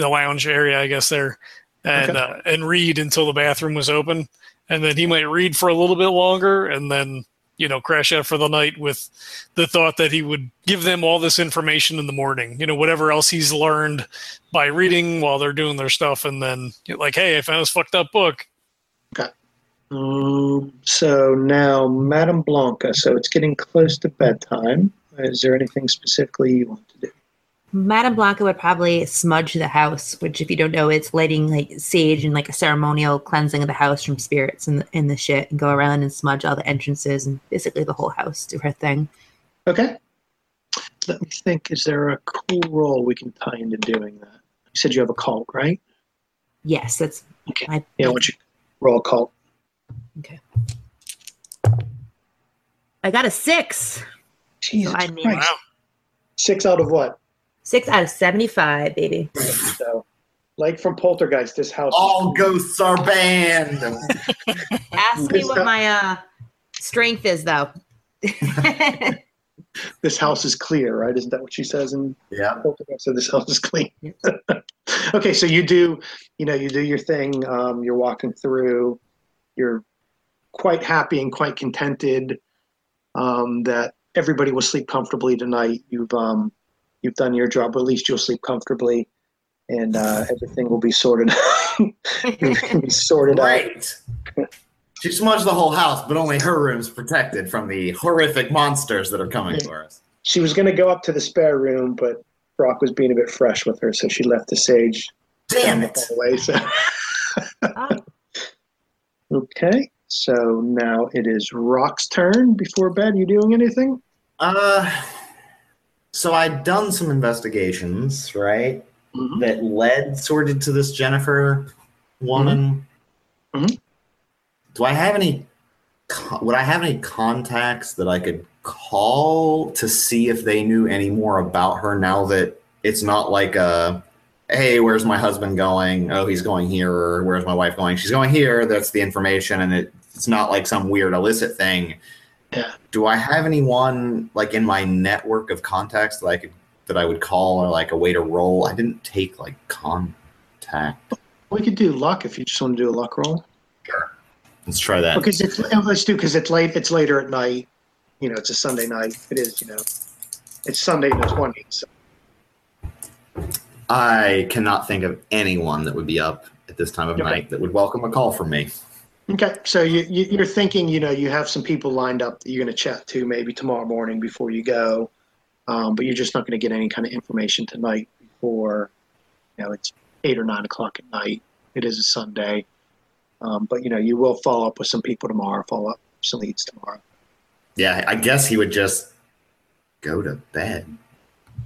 the lounge area, I guess there, and Okay. uh, and read until the bathroom was open, and then he might read for a little bit longer, and then you know crash out for the night with the thought that he would give them all this information in the morning. You know whatever else he's learned by reading while they're doing their stuff, and then like, hey, I found this fucked up book. Um, so now, Madame Blanca. So it's getting close to bedtime. Is there anything specifically you want to do? Madame Blanca would probably smudge the house, which, if you don't know, it's lighting like sage and like a ceremonial cleansing of the house from spirits and the, and the shit, and go around and smudge all the entrances and basically the whole house. Do her thing. Okay. Let me think. Is there a cool role we can tie into doing that? You said you have a cult, right? Yes, that's Okay. my. Yeah. Why don't you roll a cult? Okay. I got a six. Jesus I mean- Christ. Six out of what? Six out of seventy-five, baby. So, like from Poltergeist, this house. All ghosts are banned. Ask me what my uh strength is, though. This house is clear, right? Isn't that what she says in yeah. Poltergeist? So this house is clean. Okay, so you do, you know, you do your thing. Um, you're walking through. You're quite happy and quite contented um, that everybody will sleep comfortably tonight. You've um, you've done your job. At least you'll sleep comfortably, and uh, everything will be sorted. be sorted out. Great. She smudged the whole house, but only her room's protected from the horrific monsters that are coming for us. She was going to go up to the spare room, but Brock was being a bit fresh with her, so she left the sage Damn it. hallway. So. Ah, Okay, so now it is Rock's turn before bed. You doing anything? Uh, so I'd done some investigations, right? Mhm. That led sort of to this Jennifer woman. Mhm. Do I have any? Would I have any contacts that I could call to see if they knew any more about her now that it's not like a, hey, where's my husband going? Oh, he's going here. Or where's my wife going? She's going here. That's the information, and it, it's not like some weird illicit thing do I have anyone like in my network of contacts that I could that I would call or like a way to roll? I didn't take like contact. We could do luck if you just want to do a luck roll. Sure. Let's try that. Because it's oh, let's do because it's late. It's later at night. You know, it's a Sunday night. It is. You know, it's Sunday the twentieth. So. I cannot think of anyone that would be up at this time of Okay. night that would welcome a call from me. Okay, so you, you you're thinking, you know, you have some people lined up that you're going to chat to maybe tomorrow morning before you go, um, but you're just not going to get any kind of information tonight before, you know, it's eight or nine o'clock at night. It is a Sunday, um, but you know, you will follow up with some people tomorrow. Follow up some leads tomorrow. Yeah, I guess he would just go to bed.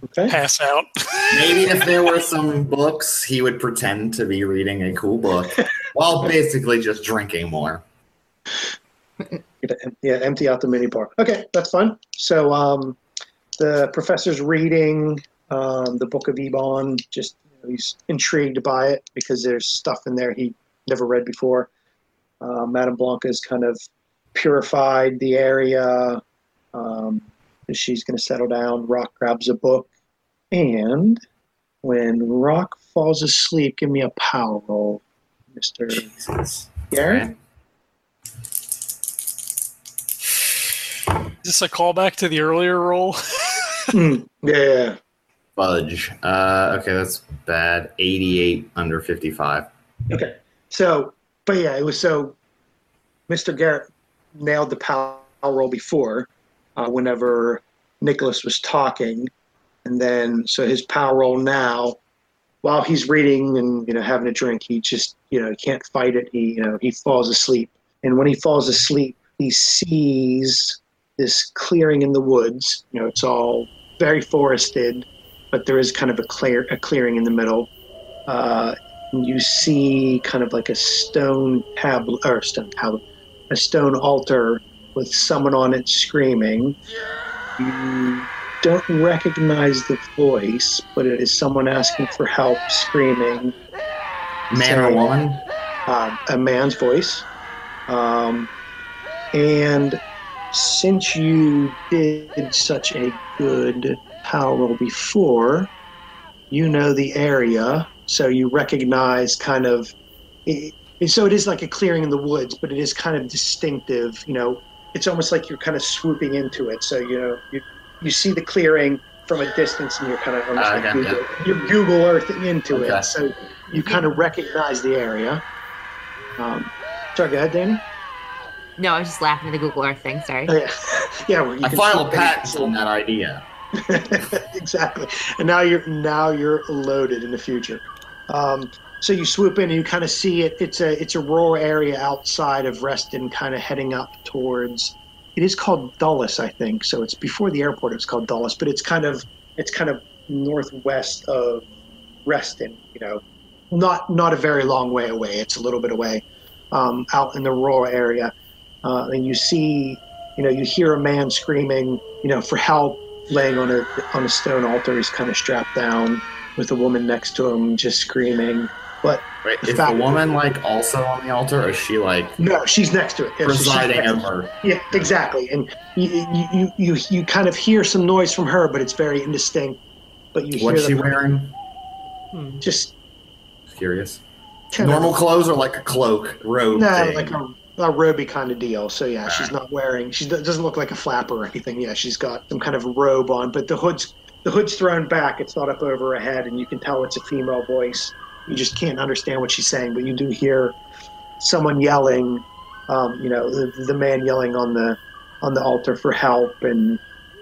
Okay. Pass out. Maybe if there were some books, he would pretend to be reading a cool book while basically just drinking more. Yeah, empty out the mini bar. Okay, that's fine. So um, the professor's reading um, the Book of Ebon. Just you know, he's intrigued by it because there's stuff in there he never read before. Uh, Madame Blanca is kind of purified the area. Um, she's going to settle down. Rock grabs a book. And when Rock falls asleep, give me a power roll, Mr. Jesus. Garrett. Is this a callback to the earlier roll? Mm, yeah. Fudge. Uh, okay, that's bad. 88 under 55. Okay. So, but yeah, it was so Mr. Garrett nailed the power roll before uh, whenever Nicholas was talking. And then, so his power roll now, while he's reading and, you know, having a drink, he just, you know, can't fight it. He, you know, he falls asleep. And when he falls asleep, he sees this clearing in the woods. You know, it's all very forested, but there is kind of a clear, a clearing in the middle. Uh, and you see kind of like a stone tablet or stone tablet, a stone altar with someone on it screaming. Don't recognize the voice, but it is someone asking for help, screaming. Man or woman? Uh, a man's voice. Um, and since you did such a good power roll before, you know the area, so you recognize kind of. It, so it is like a clearing in the woods, but it is kind of distinctive. You know, it's almost like you're kind of swooping into it. So you know, you you see the clearing from a distance, and you're kind of almost Ah, like okay, Google, you're Google Earthing into Okay. it. So you kind of recognize the area. Um, sorry, go ahead, Danny. No, I was just laughing at the Google Earth thing. Sorry. Oh, yeah, yeah. Where you I can filed patents on that idea. exactly. And now you're now you're loaded in the future. Um, so you swoop in and you kind of see it. It's a it's a rural area outside of Reston, kind of heading up towards. It is called Dulles, I think. So it's before the airport. It's called Dulles, but it's kind of it's kind of northwest of Reston. You know, not not a very long way away. It's a little bit away, um, out in the rural area. Uh, and you see, you know, you hear a man screaming, you know, for help laying on a on a stone altar. He's kind of strapped down with a woman next to him, just screaming. But Wait, The is the fact- woman like also on the altar, or is she like no, she's next to it. Yeah, presiding next- over? Yeah, exactly. And you, you, you, you, you kind of hear some noise from her, but it's very indistinct. But you What's hear she the- wearing? Hmm. just Curious. Normal of clothes or like a cloak, robe? no, thing? like a, a roby kind of deal. So yeah, she's not wearing. She doesn't look like a flapper or anything. Yeah, she's got some kind of robe on, but the hood's the hood's thrown back. It's not up over her head, and you can tell it's a female voice. You just can't understand what she's saying, but you do hear someone yelling. Um, you know, the, the man yelling on the on the altar for help, and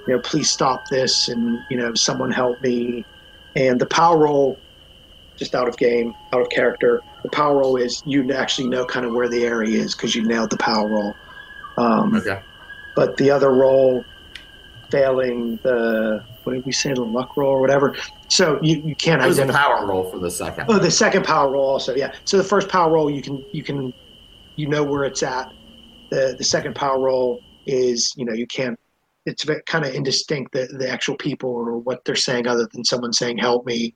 you know, please stop this, and you know, someone help me. And the power roll, just out of game, out of character. The power roll is you actually know kind of where the area is because you nailed the power roll. Um, Okay. but the other roll failing the what did we say the luck roll or whatever. So you, you can't It was a power roll for the second. oh the second power roll also yeah. So the first power roll you can you can you know where it's at. The the second power roll is you know you can't it's kind of indistinct the, the actual people or what they're saying other than someone saying help me.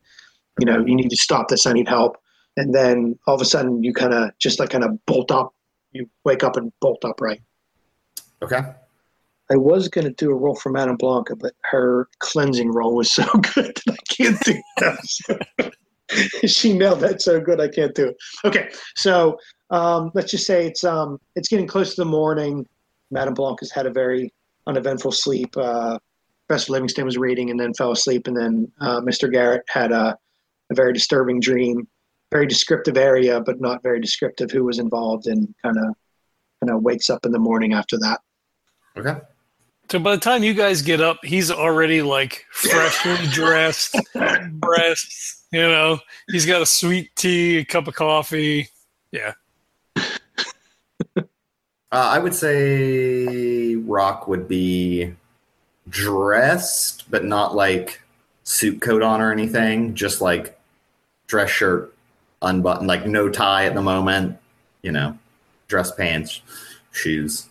You know you need to stop this. I need help. And then all of a sudden you kind of just like kind of bolt up you wake up and bolt upright. Okay. I was going to do a roll for Madame Blanca, but her cleansing roll was so good that I can't do that. she nailed that so good I can't do it. Okay, so um, let's just say it's um, it's getting close to the morning. Madame Blanca's had a very uneventful sleep. Uh, Professor Livingston was reading and then fell asleep, and then uh, Mr. Garrett had a, a very disturbing dream. Very descriptive area, but not very descriptive who was involved, and kind of kind of wakes up in the morning after that. Okay. So by the time you guys get up, he's already like freshly dressed, breasts. You know, he's got a sweet tea, a cup of coffee. Yeah. Uh, I would say Rock would be dressed, but not like suit coat on or anything. Just like dress shirt, unbuttoned, like no tie at the moment. You know, dress pants, shoes,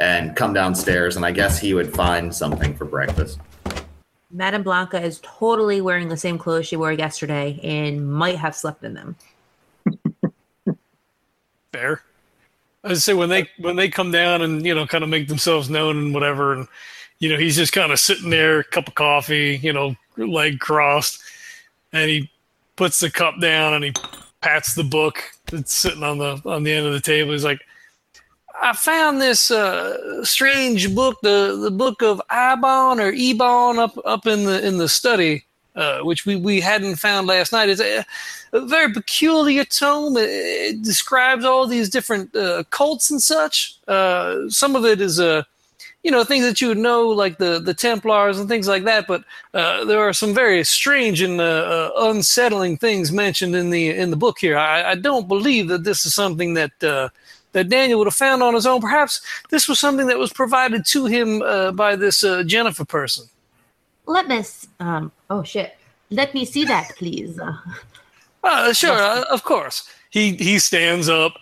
and come downstairs. And I guess he would find something for breakfast. Madame Blanca is totally wearing the same clothes she wore yesterday and might have slept in them. Fair. I say when they when they come down and you know kind of make themselves known and whatever, and you know he's just kind of sitting there, cup of coffee, you know, leg crossed, and he puts the cup down and he pats the book that's sitting on the on the end of the table. He's like, I found this uh, strange book, the the book of Ibon or Ebon up up in the in the study, uh, which we, we hadn't found last night. It's a, a very peculiar tome. It, it describes all these different uh, cults and such. Uh, some of it is uh, you know things that you would know like the the Templars and things like that. But uh, there are some very strange and uh, uh, unsettling things mentioned in the in the book here. I, I don't believe that this is something that uh, that Daniel would have found on his own. Perhaps this was something that was provided to him uh, by this uh, Jennifer person. Let me. Um. Oh shit. Let me see that, please. Uh, sure, uh, of course. He he stands up,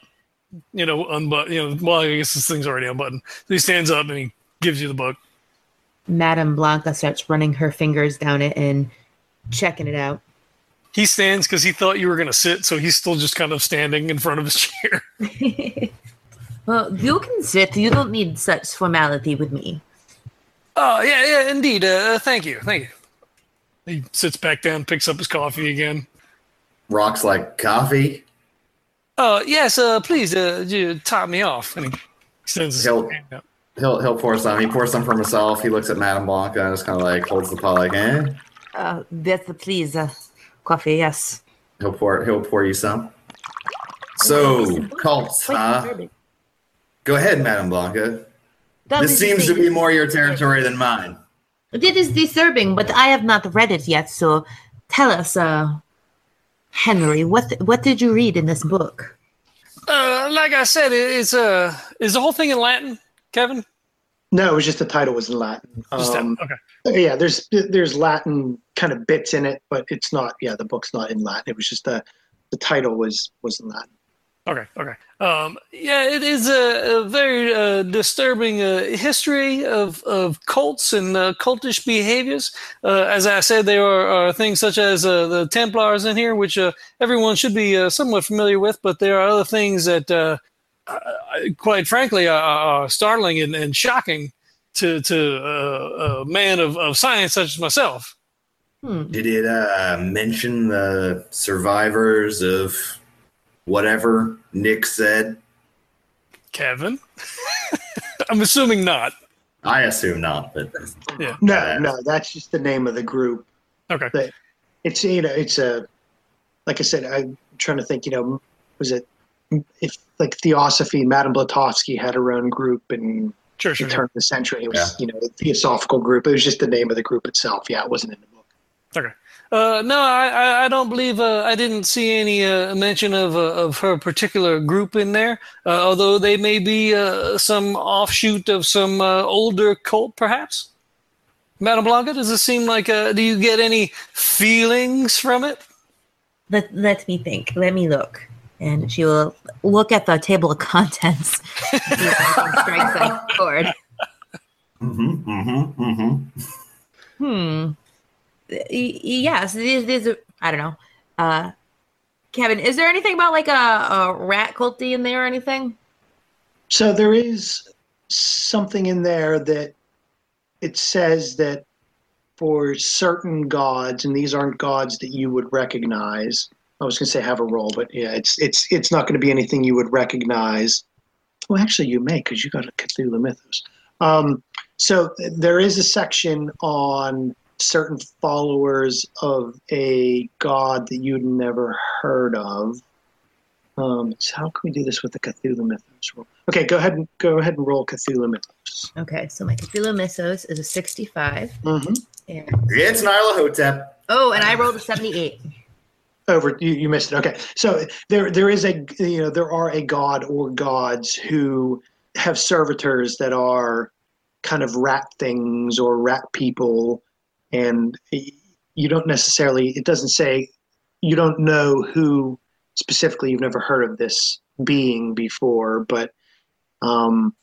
you know, unbutton. You know, well, I guess this thing's already unbuttoned. So he stands up and he gives you the book. Madame Blanca starts running her fingers down it and checking it out. He stands because he thought you were going to sit, so he's still just kind of standing in front of his chair. well, you can sit. You don't need such formality with me. Oh yeah, yeah, indeed. Uh, thank you, thank you. He sits back down, picks up his coffee again. Rock's like coffee. Uh, yes, uh, please, uh, you top me off. And he extends his He'll- hand out. He'll he'll pour some. He pours some for himself. He looks at Madame Blanca and just kind of like holds the pot like, eh. Uh, that's the please. Uh, coffee, yes. He'll pour he'll pour you some. So cults, Quite huh? disturbing. Go ahead, Madame Blanca. That This seems to be more your territory than mine. It is disturbing, but I have not read it yet. So, tell us, uh, Henry, what what did you read in this book? Uh, like I said, it, it's uh, is the whole thing in Latin, Kevin? No, it was just the title was in Latin. Um, okay. yeah, there's there's Latin kind of bits in it, but it's not. Yeah, the book's not in Latin. It was just the the title was was in Latin. Okay, okay. Um, yeah, it is a, a very uh, disturbing uh, history of, of cults and uh, cultish behaviors. Uh, as I said, there are, are things such as uh, the Templars in here, which uh, everyone should be uh, somewhat familiar with, but there are other things that, uh, uh, quite frankly, are, are startling and, and shocking to, to uh, a man of, of science such as myself. Hmm. Did it uh, mention the survivors of whatever Nick said? Kevin? I'm assuming not. I assume not, but No, Uh, no, that's just the name of the group. Okay. It's you know, it's a like I said. I'm trying to think. You know, was it if like Theosophy? Madame Blavatsky had her own group in Sure, the turn sure. of the century. It was you know a theosophical group. It was just the name of the group itself. Yeah, it wasn't in the book. Okay. Uh, no, I, I, I don't believe uh, I didn't see any uh, mention of uh, of her particular group in there. Uh, although they may be uh, some offshoot of some uh, older cult, perhaps. Madame Blanca, does it seem like? Uh, do you get any feelings from it? Let let me think. Let me look. And she will look at the table of contents. see if anything strikes a chord. mm-hmm, mm-hmm, mm-hmm. Hmm. Y- y- Yes, these, these are, I don't know. Uh, Kevin, is there anything about like a, a rat culty in there or anything? So there is something in there that it says that for certain gods, and these aren't gods that you would recognize. I was going to say have a roll, but yeah, it's it's it's not going to be anything you would recognize. Well, actually, you may because you got a Cthulhu Mythos. Um, so there is a section on certain followers of a god that you'd never heard of. Um, so how can we do this with the Cthulhu Mythos roll? Okay, go ahead and go ahead and roll Cthulhu Mythos. Okay, so my Cthulhu Mythos is a 65. Mm-hmm. And, It's Nyarlathotep. oh, and I rolled a 78. Over, you, you missed it. Okay, so there there is a you know there are a god or gods who have servitors that are kind of rat things or rat people, and you don't necessarily. It doesn't say you don't know who specifically. You've never heard of this being before, but um,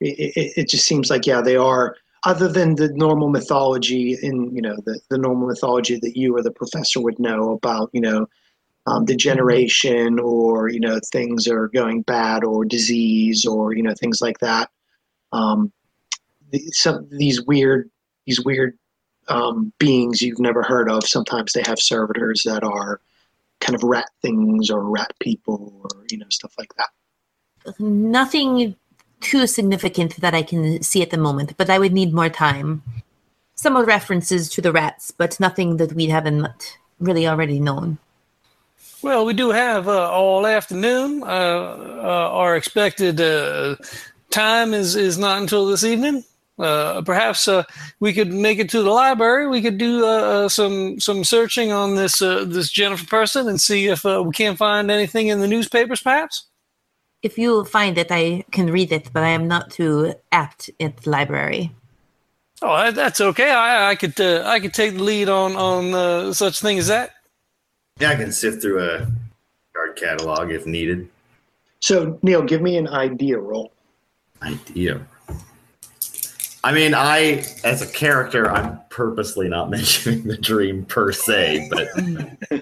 it, it, it just seems like yeah, they are. Other than the normal mythology in you know the, the normal mythology that you or the professor would know about you know um, degeneration or you know things are going bad or disease or you know things like that. Um, the, some these weird these weird um, beings you've never heard of. Sometimes they have servitors that are kind of rat things or rat people or you know stuff like that. Nothing too significant that I can see at the moment, but I would need more time. Some references to the rats, but nothing that we haven't really already known. Well, we do have uh, all afternoon. Uh, uh, our expected uh, time is, is not until this evening. Uh, perhaps uh, we could make it to the library. We could do some some searching on this this Jennifer person and see if we can't find anything in the newspapers, perhaps. If you find it, I can read it, but I am not too apt at the library. Oh, that's okay. I, I could I could take the lead on on such thing as that. Yeah, I can sift through a card catalog if needed. So, Neil, give me an idea roll. Idea. I mean, I, as a character, I'm purposely not mentioning the dream per se, but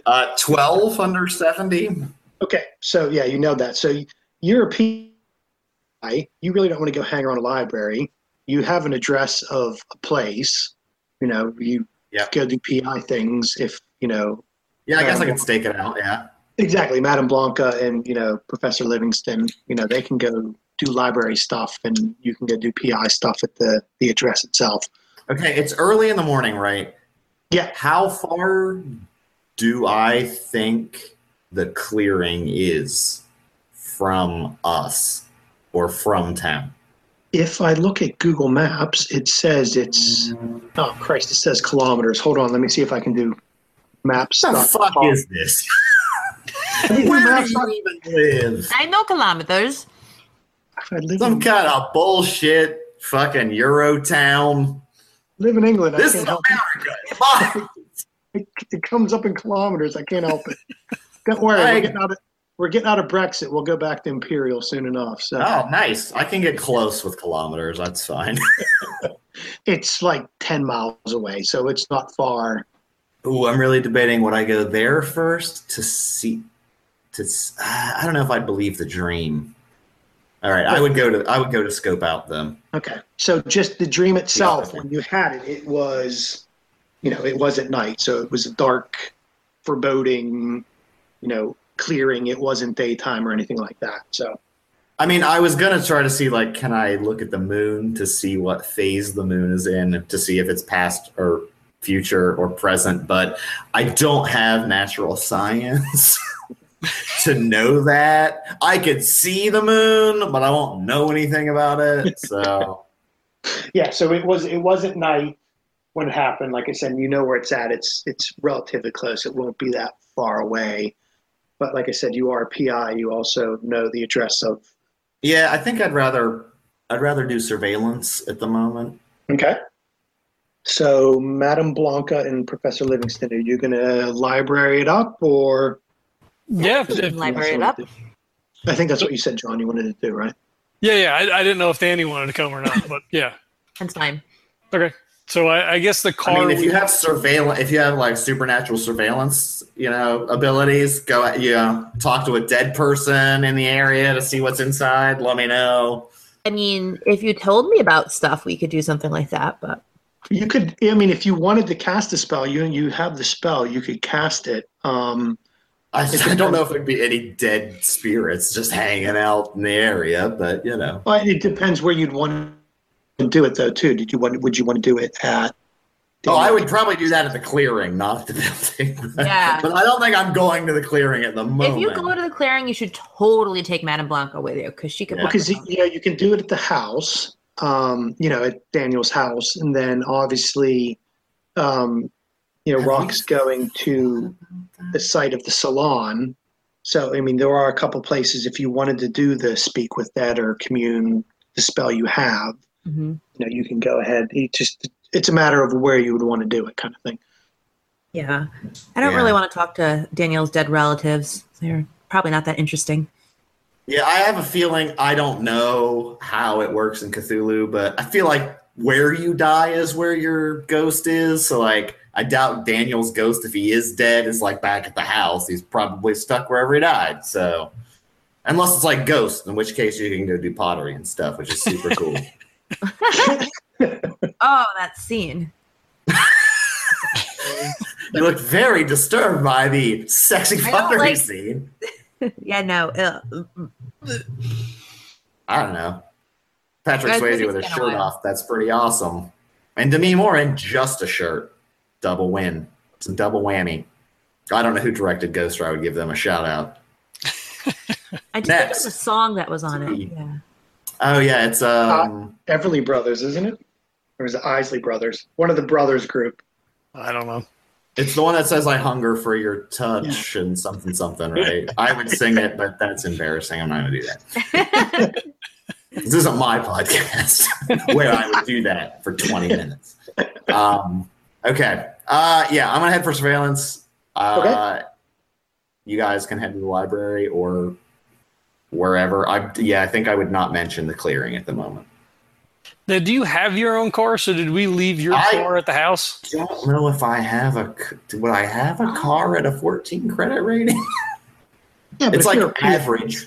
uh, 12 under 70. Okay, so yeah, you know that. So you're a PI. You really don't want to go hang around a library. You have an address of a place. You know, you go do PI things if, you know, yeah, I guess I can um, stake it out. Yeah. Exactly, Madame Blanca and you know Professor Livingston. You know they can go do library stuff, and you can go do PI stuff at the the address itself. Okay, it's early in the morning, right? Yeah. How far do I think the clearing is from us or from town? If I look at Google Maps, it says it's oh Christ, it says kilometers. Hold on, let me see if I can do maps. What the fuck is this? Where do you even live? I know kilometers. I live Some in, kind of bullshit fucking Euro Eurotown. live in England. This I is can't help America. Come it. it comes up in kilometers. I can't help it. Don't worry, Hey. we're getting out of we're getting out of Brexit. We'll go back to Imperial soon enough. So Oh, nice. I can get close with kilometers. That's fine. it's like ten miles away, so it's not far. Ooh, I'm really debating would I go there first to see to uh, I don't know if I'd believe the dream. All right, I would go to I would go to scope out them. Okay. So just the dream itself, Yeah. when you had it, it was, you know, it was at night. So it was a dark, foreboding, you know, clearing. It wasn't daytime or anything like that. So I mean, I was gonna try to see like, can I look at the moon to see what phase the moon is in to see if it's past or future or present, but I don't have natural science to know that. I could see the moon, but I won't know anything about it. So yeah, so it was it was at night when it happened. Like I said, you know where it's at. It's it's relatively close. It won't be that far away. But like I said, you are a PI. You also know the address of. yeah, I think I'd rather I'd rather do surveillance at the moment. Okay. So, Madame Blanca and Professor Livingston, are you going to library it up or? Yeah, We if- library it up. I think that's what you said, John. You wanted to do, right? yeah, yeah. I, I didn't know if Danny wanted to come or not, but yeah. That's fine. Okay. So I, I guess the car. I mean, if you have surveillance, if you have like supernatural surveillance, you know, abilities, go, you know, talk to a dead person in the area to see what's inside. Let me know. I mean, if you told me about stuff, we could do something like that. But You could. I mean, if you wanted to cast a spell, you you have the spell. You could cast it. Um, I, I don't know if there'd be any dead spirits just hanging out in the area, but you know, well, it depends where you'd want to do it, though. Too. Did you want? Would you want to do it at? oh, I would probably do that at the clearing, not at the building. Yeah. but I don't think I'm going to the clearing at the moment. if you go to the clearing, you should totally take Madame Blanca with you because she could. Yeah. walk because around. you know you can do it at the house. Um, you know, at Daniel's house, and then obviously, um, you know, Have you- Rock's going to the site of the salon. So, I mean, there are a couple places if you wanted to do the speak with that or commune the spell you have, Mhm. you know, you can go ahead. It just it's a matter of where you would want to do it, kind of thing. Yeah, I don't Yeah. really want to talk to Danielle's dead relatives. They're probably not that interesting. Yeah, I have a feeling I don't know how it works in Cthulhu, but I feel like where you die is where your ghost is. So like I doubt Daniel's ghost, if he is dead, is like back at the house. He's probably stuck wherever he died. So, unless it's like Ghost, in which case you can go do pottery and stuff, which is super cool. Oh, that scene. you look very disturbed by the sexy I like- scene. Yeah, no. Uh, I don't know. Patrick Guys, Swayze with his a shirt while. off. That's pretty awesome. And Demi Moore in just a shirt. Double win. It's a double whammy. I don't know who directed Ghost, or I would give them a shout out. I just think Next. of the song that was on it. Yeah. Oh yeah, it's um Everly Brothers, isn't it? Or is it Isley Brothers? One of the brothers group. I don't know. it's the one that says I hunger for your touch and something something, right? I would sing it, but that's embarrassing. I'm not gonna do that. This isn't my podcast where I would do that for 20 minutes. Um, okay. Uh, yeah, I'm gonna head for surveillance. Uh, You guys can head to the library or wherever. I yeah, I think I would not mention the clearing at the moment. Now, do you have your own car? So did we leave your I- car at the house? Don't know if I have a. would I have a car at a 14 credit rating? Yeah, but it's if like you're average.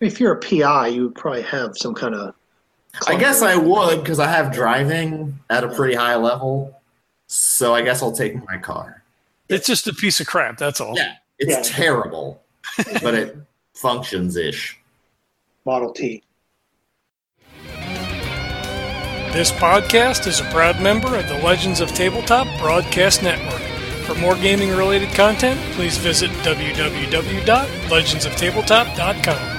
If you're a PI, you would probably have some kind of. I guess I would because I have driving at a pretty high level. So I guess I'll take my car. It's just a piece of crap. That's all. Yeah. It's Yeah. terrible, but it functions ish. Model T. This podcast is a proud member of the Legends of Tabletop Broadcast Network. For more gaming related content, please visit www.legendsoftabletop.com.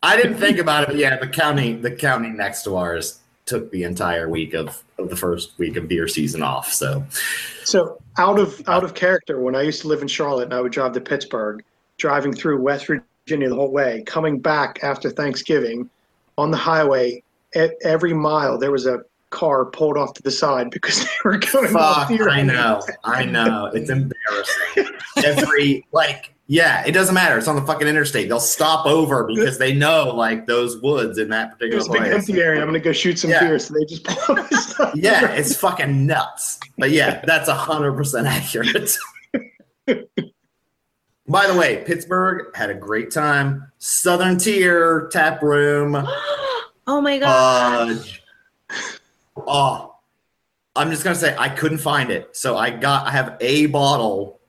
I didn't think about it, but yeah, the county the county next to ours took the entire week of, of the first week of beer season off. So So out of out of character, when I used to live in Charlotte and I would drive to Pittsburgh, driving through West Virginia the whole way, coming back after Thanksgiving, on the highway, every mile there was a car pulled off to the side because they were going off fuck, the I know, I know. It's embarrassing. Every like yeah, it doesn't matter. It's on the fucking interstate. They'll stop over because they know like those woods in that particular There's a big empty area. I'm gonna go shoot some Yeah. deer, so they just pull off the side. Yeah, it's fucking nuts. But yeah, that's hundred percent accurate. By the way, Pittsburgh had a great time. Southern Tier Tap Room. oh my god. Fudge. Oh, I'm just gonna say I couldn't find it, so I got. I have a bottle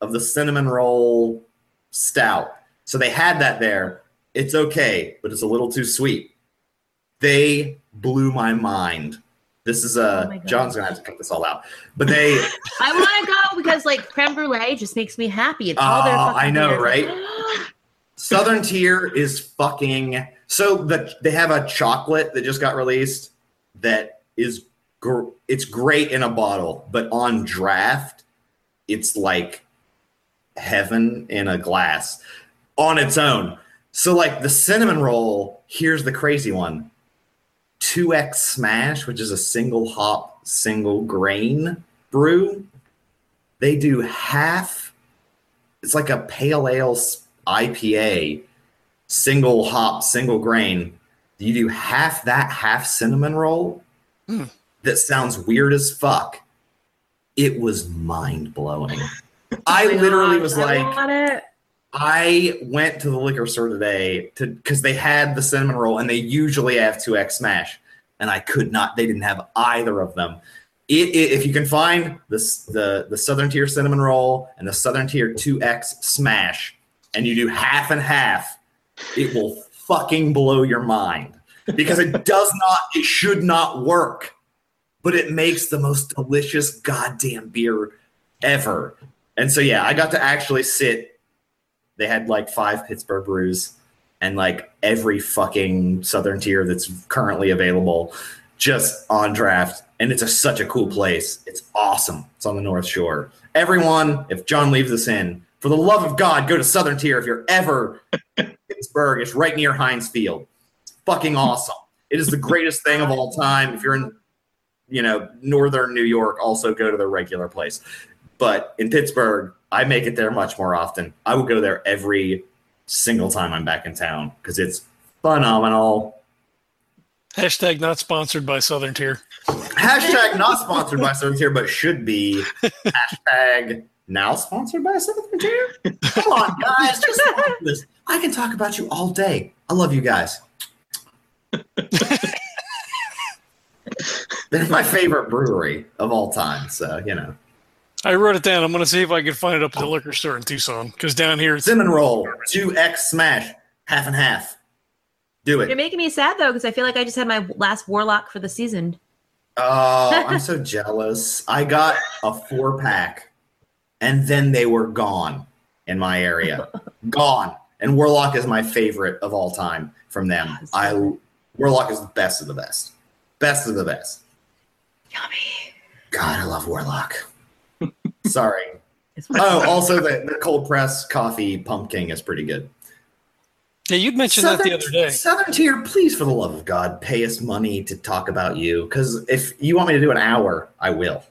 of the cinnamon roll stout. So they had that there. It's okay, but it's a little too sweet. They blew my mind. This is a Oh. John's gonna have to cut this all out, but they. I want to go because like creme brulee just makes me happy. It's all their Oh, I know, beers. right? Southern Tier is fucking so the they have a chocolate that just got released that is gr- it's great in a bottle, but on draft, it's like heaven in a glass on its own. So like the cinnamon roll, here's the crazy one. 2X Smash, which is a single hop, single grain brew. They do half it's like a pale ale IPA, single hop, single grain. You do half that, half cinnamon roll. Hmm. That sounds weird as fuck. It was mind blowing. I Oh my literally gosh, was I like. I went to the liquor store today to because they had the cinnamon roll and they usually have 2X Smash, and I could not. They didn't have either of them. It, it, if you can find this the the Southern Tier cinnamon roll and the Southern Tier 2X Smash, and you do half and half, it will fucking blow your mind because it does not. It should not work, but it makes the most delicious goddamn beer ever. And so yeah, I got to actually sit they had like five Pittsburgh brews and like every fucking Southern tier that's currently available just on draft. And it's a, such a cool place. It's awesome. It's on the North Shore. Everyone, if John leaves us in, for the love of God, go to Southern tier if you're ever Pittsburgh. It's right near Heinz Field. It's fucking awesome. It is the greatest thing of all time. If you're in, you know, northern New York, also go to the regular place. But in Pittsburgh, I make it there much more often. I would go there every single time I'm back in town because it's phenomenal. Hashtag not sponsored by Southern Tier. Hashtag not sponsored by Southern Tier, but should be. Hashtag now sponsored by Southern Tier. Come on, guys, just this. I can talk about you all day. I love you guys. They're my favorite brewery of all time. So you know, I wrote it down. I'm going to see if I can find it up at the liquor store in Tucson because down here it's cinnamon roll two X smash half and half. Do it. You're making me sad though, because I feel like I just had my last warlock for the season. Oh, I'm so jealous. I got a four pack, and then they were gone in my area. gone. And Warlock is my favorite of all time from them. I Warlock is the best of the best. Best of the best. Yummy. God, I love Warlock. Sorry. Oh, also the, the cold press coffee pumpkin is pretty good. yeah. You'd mentioned that the other day. Southern Tier, please, for the love of God, pay us money to talk about you. Because if you want me to do an hour, I will.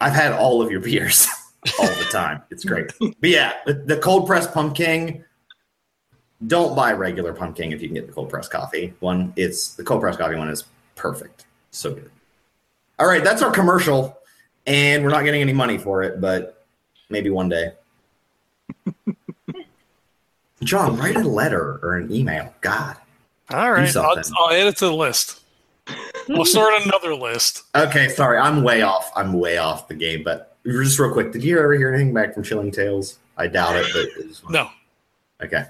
I've had all of your beers all the time. It's great. but yeah, the, the cold press pumpkin. Don't buy regular pumpkin if you can get the cold press coffee one. It's the cold press coffee one is perfect. So good. All right, that's our commercial, and we're not getting any money for it, but maybe one day. John, write a letter or an email. God. All right, I'll. I'll add it to the list. We'll start another list. Okay, sorry, I'm way off. I'm way off the game. But just real quick, did you ever hear anything back from Chilling Tales? I doubt it, but it's fine. No, Okay.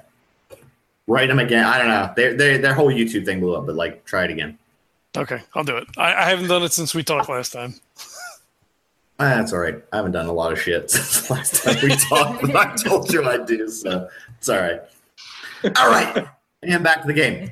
Write them again. I don't know. Their their their whole YouTube thing blew up, but like, try it again. okay, I'll do it. I, I haven't done it since we talked last time. Ah, that's all right. I haven't done a lot of shit since the last time we talked, but I told you I do, so it's all right. All right, and back to the game.